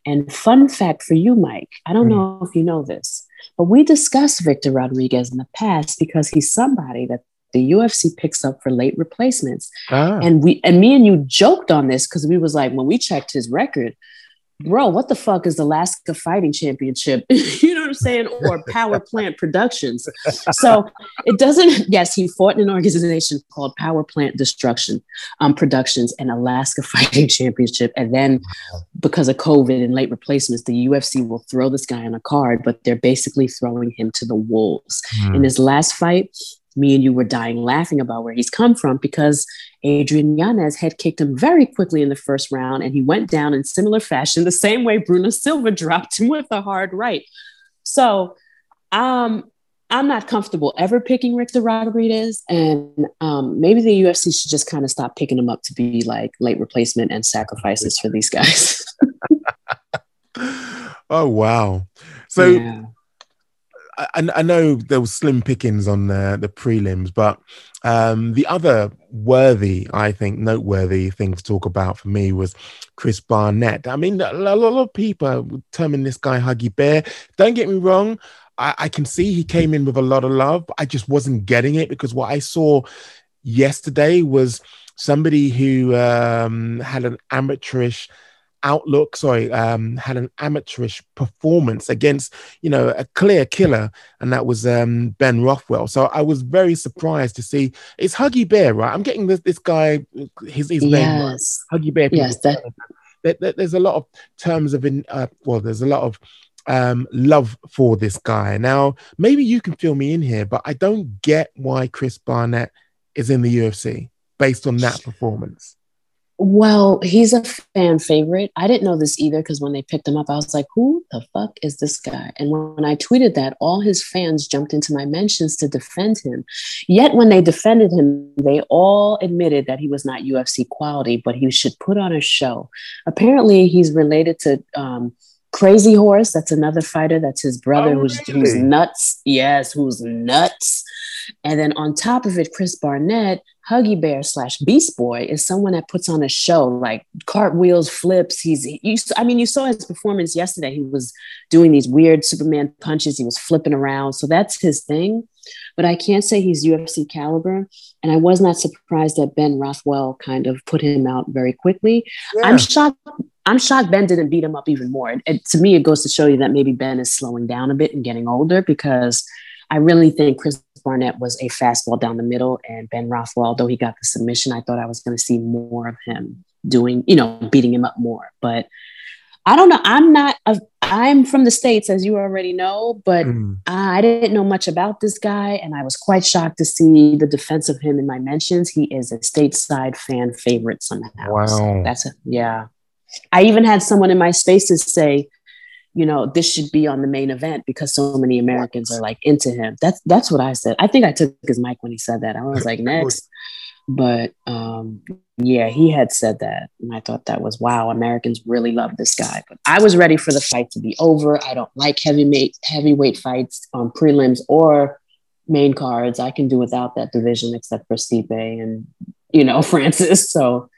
And fun fact for you, Mike, I don't Mm. know if you know this, but we discussed Victor Rodriguez in the past because he's somebody that the UFC picks up for late replacements. Ah, And we and me and you joked on this because we was like, when we checked his record, bro, what the fuck is Alaska Fighting Championship? you know what I'm saying? Or Power Plant Productions. So it doesn't, yes, he fought in an organization called Power Plant Destruction um, Productions and Alaska Fighting Championship. And then because of COVID and late replacements, the UFC will throw this guy on a card, but they're basically throwing him to the wolves. hmm. In his last fight, me and you were dying laughing about where he's come from because Adrian Yanez had kicked him very quickly in the first round and he went down in similar fashion, the same way Bruno Silva dropped him with a hard right. So um, I'm not comfortable ever picking Victor Rodriguez. And um, maybe the UFC should just kind of stop picking him up to be like late replacement and sacrifices for these guys. oh wow. So Yeah. I, I know there was slim pickings on the, the prelims, but um, the other worthy, I think, noteworthy thing to talk about for me was Chris Barnett. I mean, a lot of people terming this guy Huggy Bear. Don't get me wrong. I, I can see he came in with a lot of love, I just wasn't getting it because what I saw yesterday was somebody who um, had an amateurish outlook sorry um had an amateurish performance against you know a clear killer and that was um ben rothwell. So i was very surprised to see it's huggy bear right? I'm getting this this guy his, his name right. Yes. huggy bear Yes, that- there- there- there's a lot of terms of in uh, well there's a lot of um love for this guy. Now maybe you can fill me in here but i don't get why chris barnett is in the ufc based on that performance Well, he's a fan favorite. I didn't know this either because when they picked him up, I was like, who the fuck is this guy? And when, I tweeted that, all his fans jumped into my mentions to defend him. Yet when they defended him, they all admitted that he was not UFC quality, but he should put on a show. Apparently, he's related to um, Crazy Horse. That's another fighter. That's his brother Oh, who's, who's nuts. Yes, who's nuts. And then on top of it, Chris Barnett, Huggy Bear slash Beast Boy, is someone that puts on a show like cartwheels, flips. He's, you, I mean, you saw his performance yesterday. He was doing these weird Superman punches. He was flipping around. So that's his thing. But I can't say he's UFC caliber. And I was not surprised that Ben Rothwell kind of put him out very quickly. I'm shocked. I'm shocked Ben didn't beat him up even more. And, and to me, it goes to show you that maybe Ben is slowing down a bit and getting older because I really think Chris Barnett was a fastball down the middle, and Ben Rothwell, though he got the submission, I thought I was going to see more of him doing, you know, beating him up more. But I don't know. I'm not. A, I'm from the states, as you already know, but Mm. I didn't know much about this guy, and I was quite shocked to see the defense of him in my mentions. He is a stateside fan favorite somehow. Wow. So that's a, yeah. I even had someone in my spaces say, you know, this should be on the main event because so many Americans are like into him. That's that's what I said. I think I took his mic when he said that. I was like, next. But um, yeah, he had said that. And I thought that was wow, Americans really love this guy. But I was ready for the fight to be over. I don't like heavyweight heavyweight fights on prelims or main cards. I can do without that division except for Stipe and you know Francis. So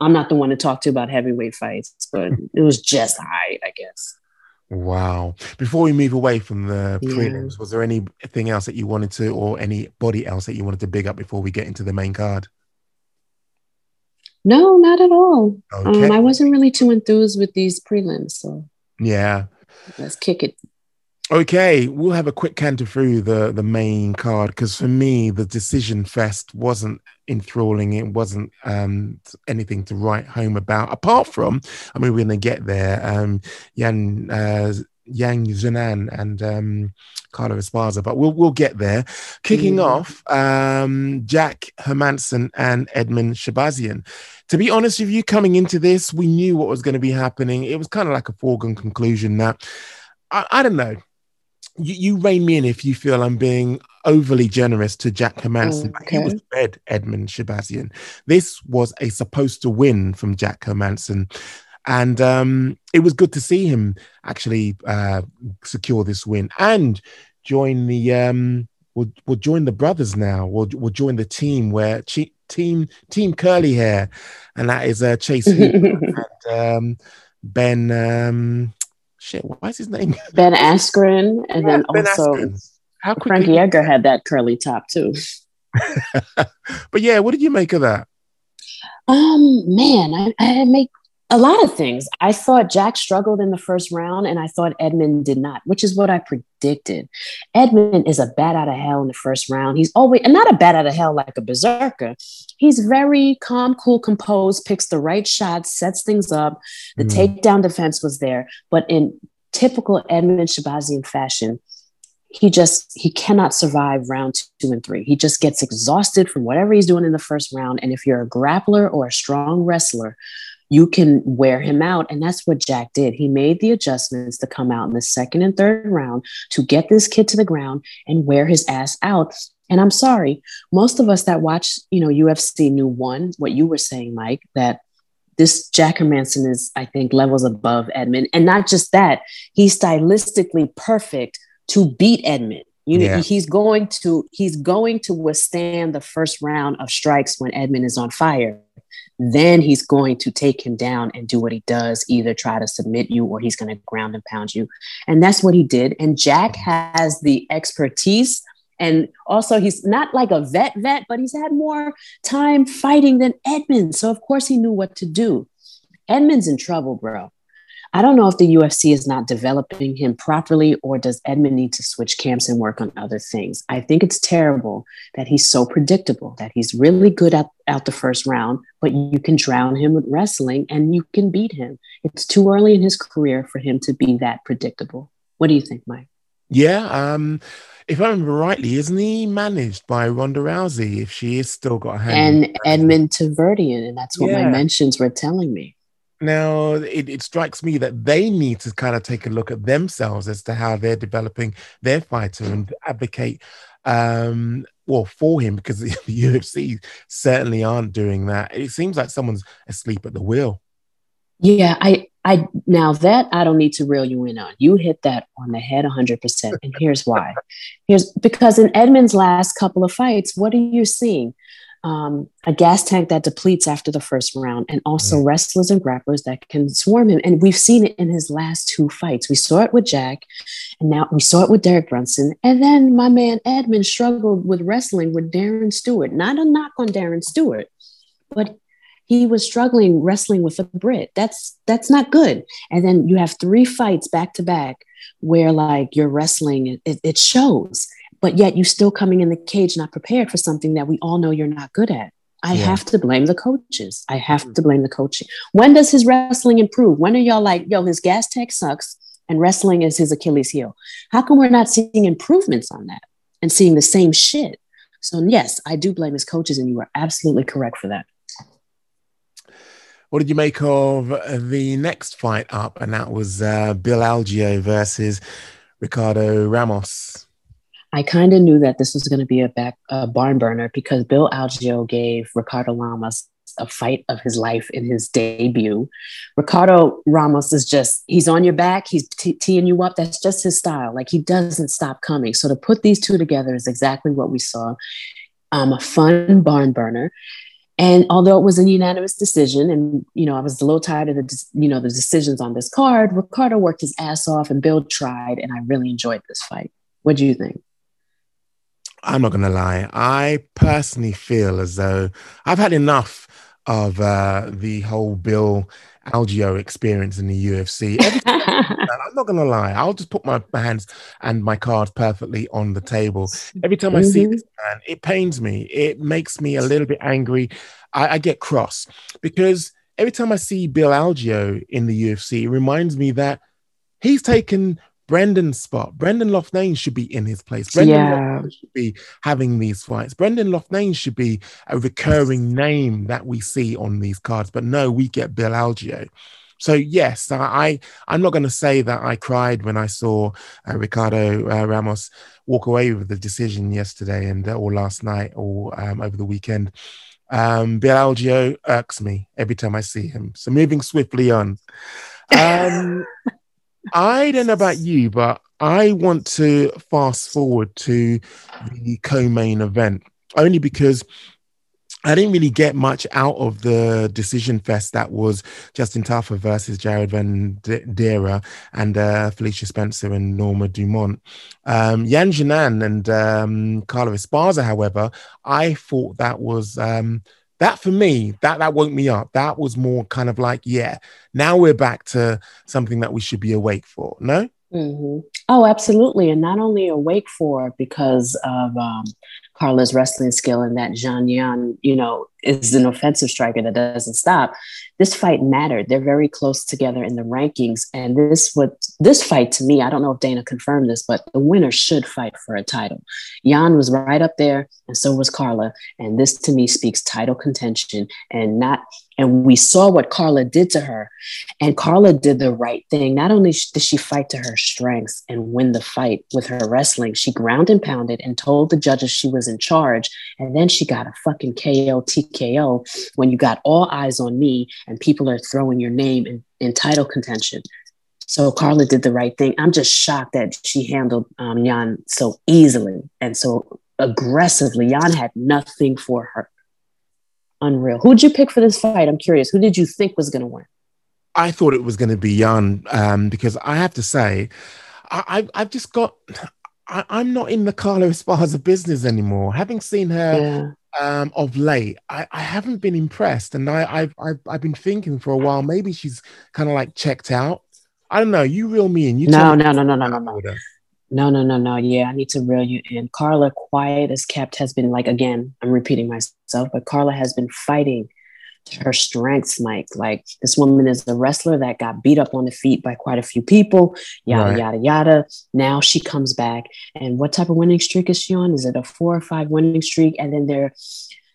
I'm not the one to talk to about heavyweight fights, but it was just high, I guess. Wow. Before we move away from the Yeah. prelims, was there anything else that you wanted to, or anybody else that you wanted to big up before we get into the main card? No, not at all. Okay. Um, I wasn't really too enthused with these prelims, so Yeah. let's kick it. Okay, we'll have a quick canter through the the main card because for me the decision fest wasn't enthralling. It wasn't um, anything to write home about. Apart from, I mean, we're going to get there. Um, Yan uh, Yan Xiaonan and um, Carla Esparza, but we'll we'll get there. Kicking Mm. off, um, Jack Hermansson and Edmen Shahbazyan. To be honest with you, coming into this, we knew what was going to be happening. It was kind of like a foregone conclusion that I, I don't know. You, you rein me in if you feel I'm being overly generous to Jack Hermansson. He was fed Edmen Shahbazyan. This was a supposed to win from Jack Hermansson. And um, it was good to see him actually uh, secure this win and join the um, will will join the brothers now. Will will join the team where che- team team curly hair, and that is uh, Chase and um, Ben. Um, shit, why is his name? ben Askren, and then Ben also Askren. How Frankie quickly? Edgar had that curly top too. but yeah, what did you make of that? Um, man, I, I make a lot of things. I thought Jack struggled in the first round, and I thought Edmund did not, which is what I predicted. Edmund is a bat out of hell in the first round. He's always and not a bat out of hell like a berserker. He's very calm, cool, composed, picks the right shots, sets things up. The Mm. takedown defense was there, but in typical Edmen Shahbazyan fashion, he just he cannot survive round two and three. He just gets exhausted from whatever he's doing in the first round. And if you're a grappler or a strong wrestler, you can wear him out. And that's what Jack did. He made the adjustments to come out in the second and third round to get this kid to the ground and wear his ass out. And I'm sorry, most of us that watch, you know, UFC knew one, what you were saying, Mike, that this Jack Hermansson is, I think, levels above Edmund. And not just that, he's stylistically perfect to beat Edmund. You know, Yeah. he's going to he's going to withstand the first round of strikes when Edmund is on fire. Then he's going to take him down and do what he does, either try to submit you or he's going to ground and pound you. And that's what he did. And Jack has the expertise. And also, he's not like a vet vet, but he's had more time fighting than Edmund. So, of course, he knew what to do. Edmund's in trouble, bro. I don't know if the UFC is not developing him properly or does Edmund need to switch camps and work on other things. I think it's terrible that he's so predictable, that he's really good at out the first round, but you can drown him with wrestling and you can beat him. It's too early in his career for him to be that predictable. What do you think, Mike? Yeah, um, if I remember rightly, isn't he managed by Ronda Rousey? If she is still got a hand. And Edmond Tarverdyan, and that's what Yeah. my mentions were telling me. Now, it, it strikes me that they need to kind of take a look at themselves as to how they're developing their fighter and advocate, um, well, for him because the UFC certainly aren't doing that. It seems like someone's asleep at the wheel. Yeah, I, I now that I don't need to reel you in on. You hit that on the head 100%. And here's why. Here's because in Edmund's last couple of fights, what are you seeing? Um, a gas tank that depletes after the first round, and also wrestlers and grapplers that can swarm him. And we've seen it in his last two fights. We saw it with Jack, and now we saw it with Derek Brunson. And then my man Edmund struggled with wrestling with Darren Stewart. Not a knock on Darren Stewart, but he was struggling wrestling with a Brit. That's that's not good. And then you have three fights back to back where like you're wrestling, it, it shows, but yet you still coming in the cage not prepared for something that we all know you're not good at. I Yeah. have to blame the coaches. I have to blame the coaching. When does his wrestling improve? When are y'all like, yo, his gas tank sucks and wrestling is his Achilles heel? How come we're not seeing improvements on that and seeing the same shit? So yes, I do blame his coaches, and you are absolutely correct for that. What did you make of the next fight up? And that was uh, Bill Algeo versus Ricardo Ramos. I kind of knew that this was going to be a back a barn burner because Bill Algeo gave Ricardo Ramos a fight of his life in his debut. Ricardo Ramos is just he's on your back, he's teeing you up. That's just his style. Like he doesn't stop coming. So to put these two together is exactly what we saw. Um, a fun barn burner. And although it was a unanimous decision, and you know I was a little tired of the you know the decisions on this card, Ricardo worked his ass off, and Bill tried, and I really enjoyed this fight. What do you think? I'm not going to lie. I personally feel as though I've had enough of uh, the whole Bill Algeo experience in the UFC. See I'm not going to lie. I'll just put my hands and my cards perfectly on the table. Every time I see Mhm. this man, it pains me. It makes me a little bit angry. I, I get cross because every time I see Bill Algeo in the UFC, it reminds me that he's taken Brendan's spot. Brendan Loughnane should be in his place. Brendan Yeah. Loughnane should be having these fights. Brendan Loughnane should be a recurring name that we see on these cards. But no, we get Bill Algeo. So yes, I I'm not going to say that I cried when I saw uh, Ricardo uh, Ramos walk away with the decision yesterday and uh, or last night or um, over the weekend. Um, Bill Algeo irks me every time I see him. So moving swiftly on. Um, I don't know about you, but I want to fast forward to the co-main event only because I didn't really get much out of the decision fest that was Justin Tafa versus Jared Vanderaa and uh, Felicia Spencer and Norma Dumont. Um, Yan Xiaonan and um, Carla Esparza, however, I thought that was um, that for me that that woke me up. That was more kind of like, yeah, now we're back to something that we should be awake for. No. Mm-hmm. Oh, absolutely, and not only awake for because of um, Carla's wrestling skill and that Zhang Yan, you know, is an offensive striker that doesn't stop. This fight mattered. They're very close together in the rankings. And this would this fight to me, I don't know if Dana confirmed this, but the winner should fight for a title. Jan was right up there, and so was Carla. And this to me speaks title contention and not and we saw what Carla did to her. And Carla did the right thing. Not only did she fight to her strengths and win the fight with her wrestling, she ground and pounded and told the judges she was in charge. And then she got a fucking KO TKO when you got all eyes on me and people are throwing your name in, in title contention. So Carla did the right thing. I'm just shocked that she handled um, Yan so easily and so aggressively. Yan had nothing for her unreal. Who'd you pick for this fight? I'm curious. Who did you think was going to win? I thought it was going to be Yan um, because I have to say, I, have just got. I, am not in the Carla Esparza business anymore. Having seen her yeah. Um, of late, I, I, haven't been impressed, and I, I've, I've I've been thinking for a while maybe she's kind of like checked out. I don't know. You reel me in. You no, no, no, no, no, no, no. No, no, no, no. Yeah, I need to reel you in. Carla, quiet as kept, has been like, again, I'm repeating myself, but Carla has been fighting her strengths, Mike. Like this woman is a wrestler that got beat up on the feet by quite a few people, yada, right. yada, yada. Now she comes back. And what type of winning streak is she on? Is it a four or five winning streak? And then they're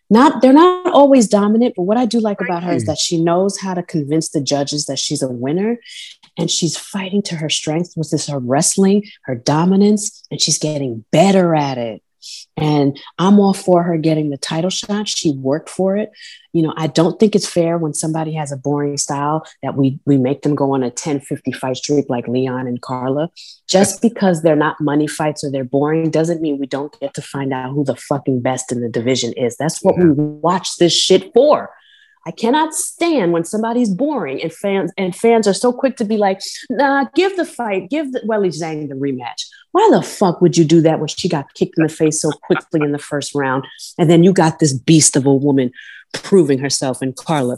not they're not always dominant but what i do like about her is that she knows how to convince the judges that she's a winner and she's fighting to her strength with this her wrestling, her dominance, and she's getting better at it. And I'm all for her getting the title shot. She worked for it. You know, I don't think it's fair when somebody has a boring style that we we make them go on a 10 50 fight streak like Leon and Carla. Just because they're not money fights or they're boring doesn't mean we don't get to find out who the fucking best in the division is. That's what yeah. we watch this shit for. I cannot stand when somebody's boring and fans and fans are so quick to be like, nah, give the fight, give the Weili Zhang the rematch. Why the fuck would you do that when she got kicked in the face so quickly in the first round? And then you got this beast of a woman proving herself in Carla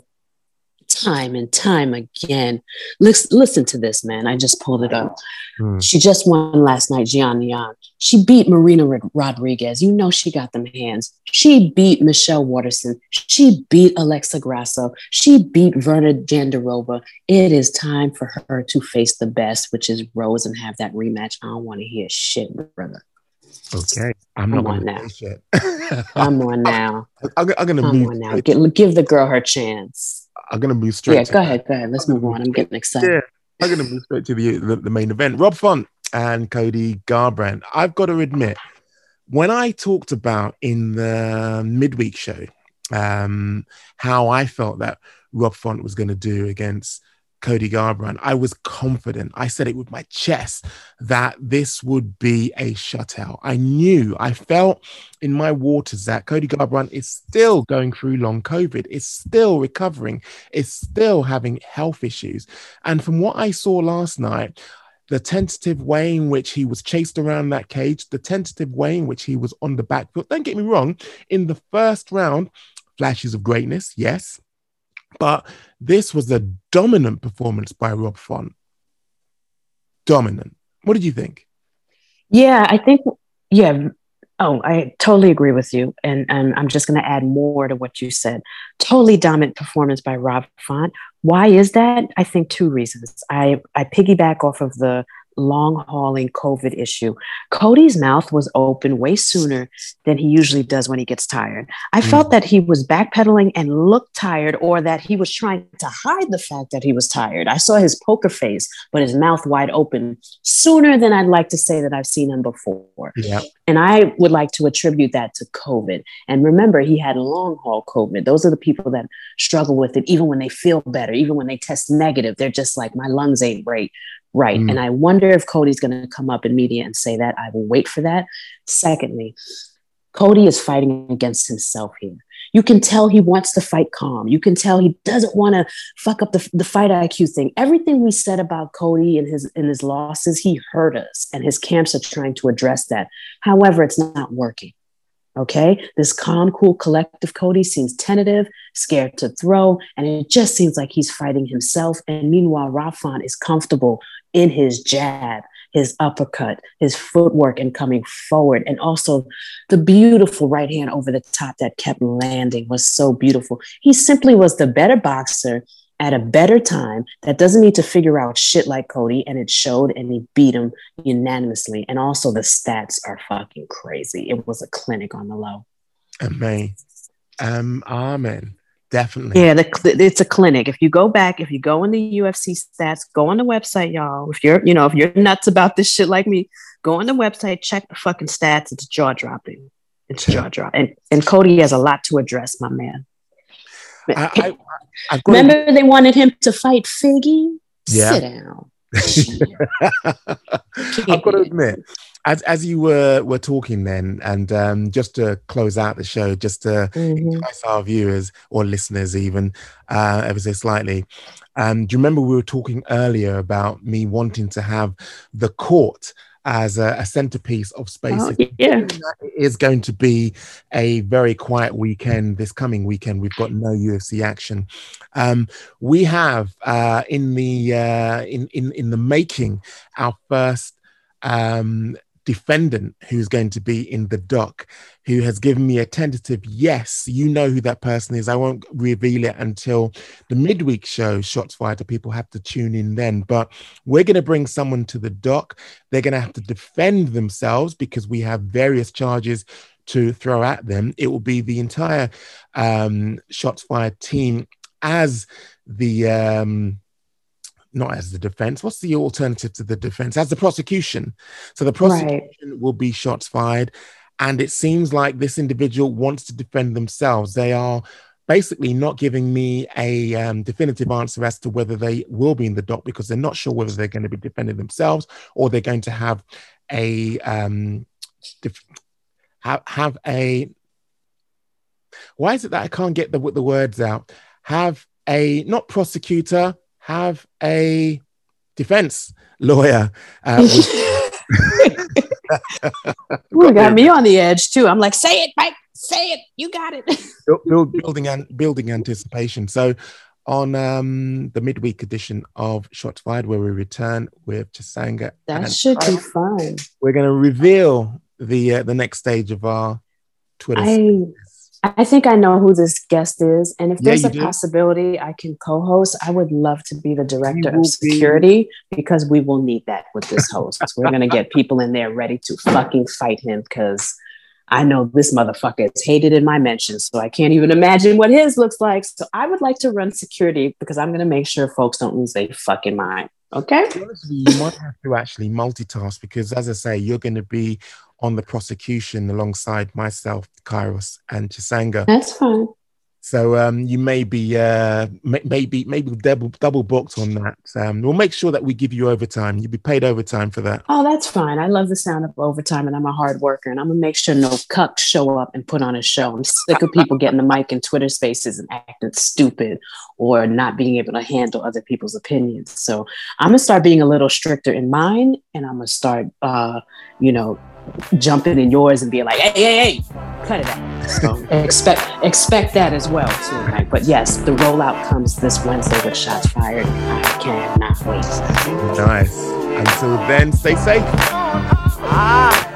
time and time again. Listen, listen to this, man. I just pulled it up. Mm. She just won last night, Jian Yan. She beat Marina Rodriguez. You know she got them hands. She beat Michelle Waterson. She beat Alexa Grasso. She beat Virna Jandiroba. It is time for her to face the best, which is Rose, and have that rematch. I don't want to hear shit, brother. Okay, I'm not on now. Shit. I'm on now. I'm, I'm gonna I'm on now. Give, give the girl her chance. I'm gonna move straight. Yeah, go ahead, go ahead. Let's move on. I'm getting excited. Yeah, I'm gonna move straight to the, the, the main event. Rob Font and Cody Garbrandt. I've got to admit, when I talked about in the midweek show um, how I felt that Rob Font was going to do against Cody Garbrandt, I was confident. I said it with my chest that this would be a shutout. I knew, I felt in my waters that Cody Garbrandt is still going through long COVID, is still recovering, is still having health issues. And from what I saw last night, the tentative way in which he was chased around that cage, the tentative way in which he was on the back foot. Don't get me wrong, in the first round, flashes of greatness, yes. But this was a dominant performance by Rob Font. Dominant. What did you think? Yeah, I think, yeah. Oh, I totally agree with you. And, and I'm just going to add more to what you said. Totally dominant performance by Rob Font. Why is that? I think two reasons. I, I piggyback off of the long hauling COVID issue. Cody's mouth was open way sooner than he usually does when he gets tired. I Mm. felt that he was backpedaling and looked tired, or that he was trying to hide the fact that he was tired. I saw his poker face, but his mouth wide open sooner than I'd like to say that I've seen him before. Yeah. And I would like to attribute that to COVID. And remember, he had long haul COVID. Those are the people that struggle with it, even when they feel better, even when they test negative. They're just like, my lungs ain't right. Right. Mm. And I wonder if Cody's going to come up in media and say that. I will wait for that. Secondly, Cody is fighting against himself here. You can tell he wants to fight calm. You can tell he doesn't want to fuck up the, the fight IQ thing. Everything we said about Cody and his and his losses, he hurt us, and his camps are trying to address that. However, it's not working. Okay, this calm, cool, collective Cody seems tentative, scared to throw, and it just seems like he's fighting himself. And meanwhile, Rob Font is comfortable in his jab, his uppercut, his footwork, and coming forward. And also the beautiful right hand over the top that kept landing was so beautiful. He simply was the better boxer at a better time that doesn't need to figure out shit like Cody. And it showed, and he beat him unanimously. And also the stats are fucking crazy. It was a clinic on the low. Amen. Um, amen. Definitely. Yeah, the, cl- it's a clinic. If you go back, if you go in the UFC stats, go on the website, y'all. If you're, you know, if you're nuts about this shit like me, go on the website, check the fucking stats. It's jaw dropping. It's jaw dropping. And, and Cody has a lot to address, my man. I, I, Remember, they wanted him to fight Figgy. Yeah. Sit down. I've got to admit, as as you were were talking then, and um, just to close out the show, just to Mhm. entice our viewers or listeners even uh, ever so slightly. Um, do you remember we were talking earlier about me wanting to have the court as a, a centerpiece of spaces? Oh, yeah. It is going to be a very quiet weekend this coming weekend. We've got no UFC action. Um, we have uh, in the uh, in in in the making our first um, defendant who's going to be in the dock, who has given me a tentative yes. You know who that person is. I won't reveal it until the midweek show, Shots Fired. People have to tune in then. But we're going to bring someone to the dock. They're going to have to defend themselves because we have various charges to throw at them. It will be the entire um, Shots Fired team as the um, not as the defense. What's the alternative to the defense? As the prosecution. So the prosecution will be shots fired. And it seems like this individual wants to defend themselves. They are basically not giving me a um, definitive answer as to whether they will be in the dock because they're not sure whether they're going to be defending themselves or they're going to have a um, def- have, have a why is it that I can't get the the words out? Have a not prosecutor, have a defense lawyer. Uh, Ooh, got me on the edge too. I'm like, say it, Mike. Say it. You got it. build, build, building and building anticipation. So on um the midweek edition of Shots Fired, where we return with Chisanga, That should be fun. we're going to reveal the uh, the next stage of our Twitter. I I think I know who this guest is, and if Yeah, there's a do. possibility I can co-host, I would love to be the director of be- security because we will need that with this host. We're gonna get people in there ready to fucking fight him because I know this motherfucker is hated in my mentions, so I can't even imagine what his looks like. So I would like to run security because I'm gonna make sure folks don't lose their fucking mind. Okay. To be honest with you, you might have to actually multitask because, as I say, you're going to be on the prosecution alongside myself, Kairos, and Chisanga. That's fine. So um, you may be uh, may- maybe maybe double double booked on that. Um, we'll make sure that we give you overtime. You'll be paid overtime for that. Oh, that's fine. I love the sound of overtime, and I'm a hard worker, and I'm gonna make sure no cucks show up and put on a show. I'm sick of people getting the mic in Twitter Spaces and acting stupid or not being able to handle other people's opinions. So I'm gonna start being a little stricter in mine, and I'm gonna start, uh, you know, jumping in yours and being like, "Hey, hey, hey, cut it out." So expect expect that as well too. Mike. But yes, the rollout comes this Wednesday with shots fired. I cannot wait. Nice. Until then, stay safe. Ah,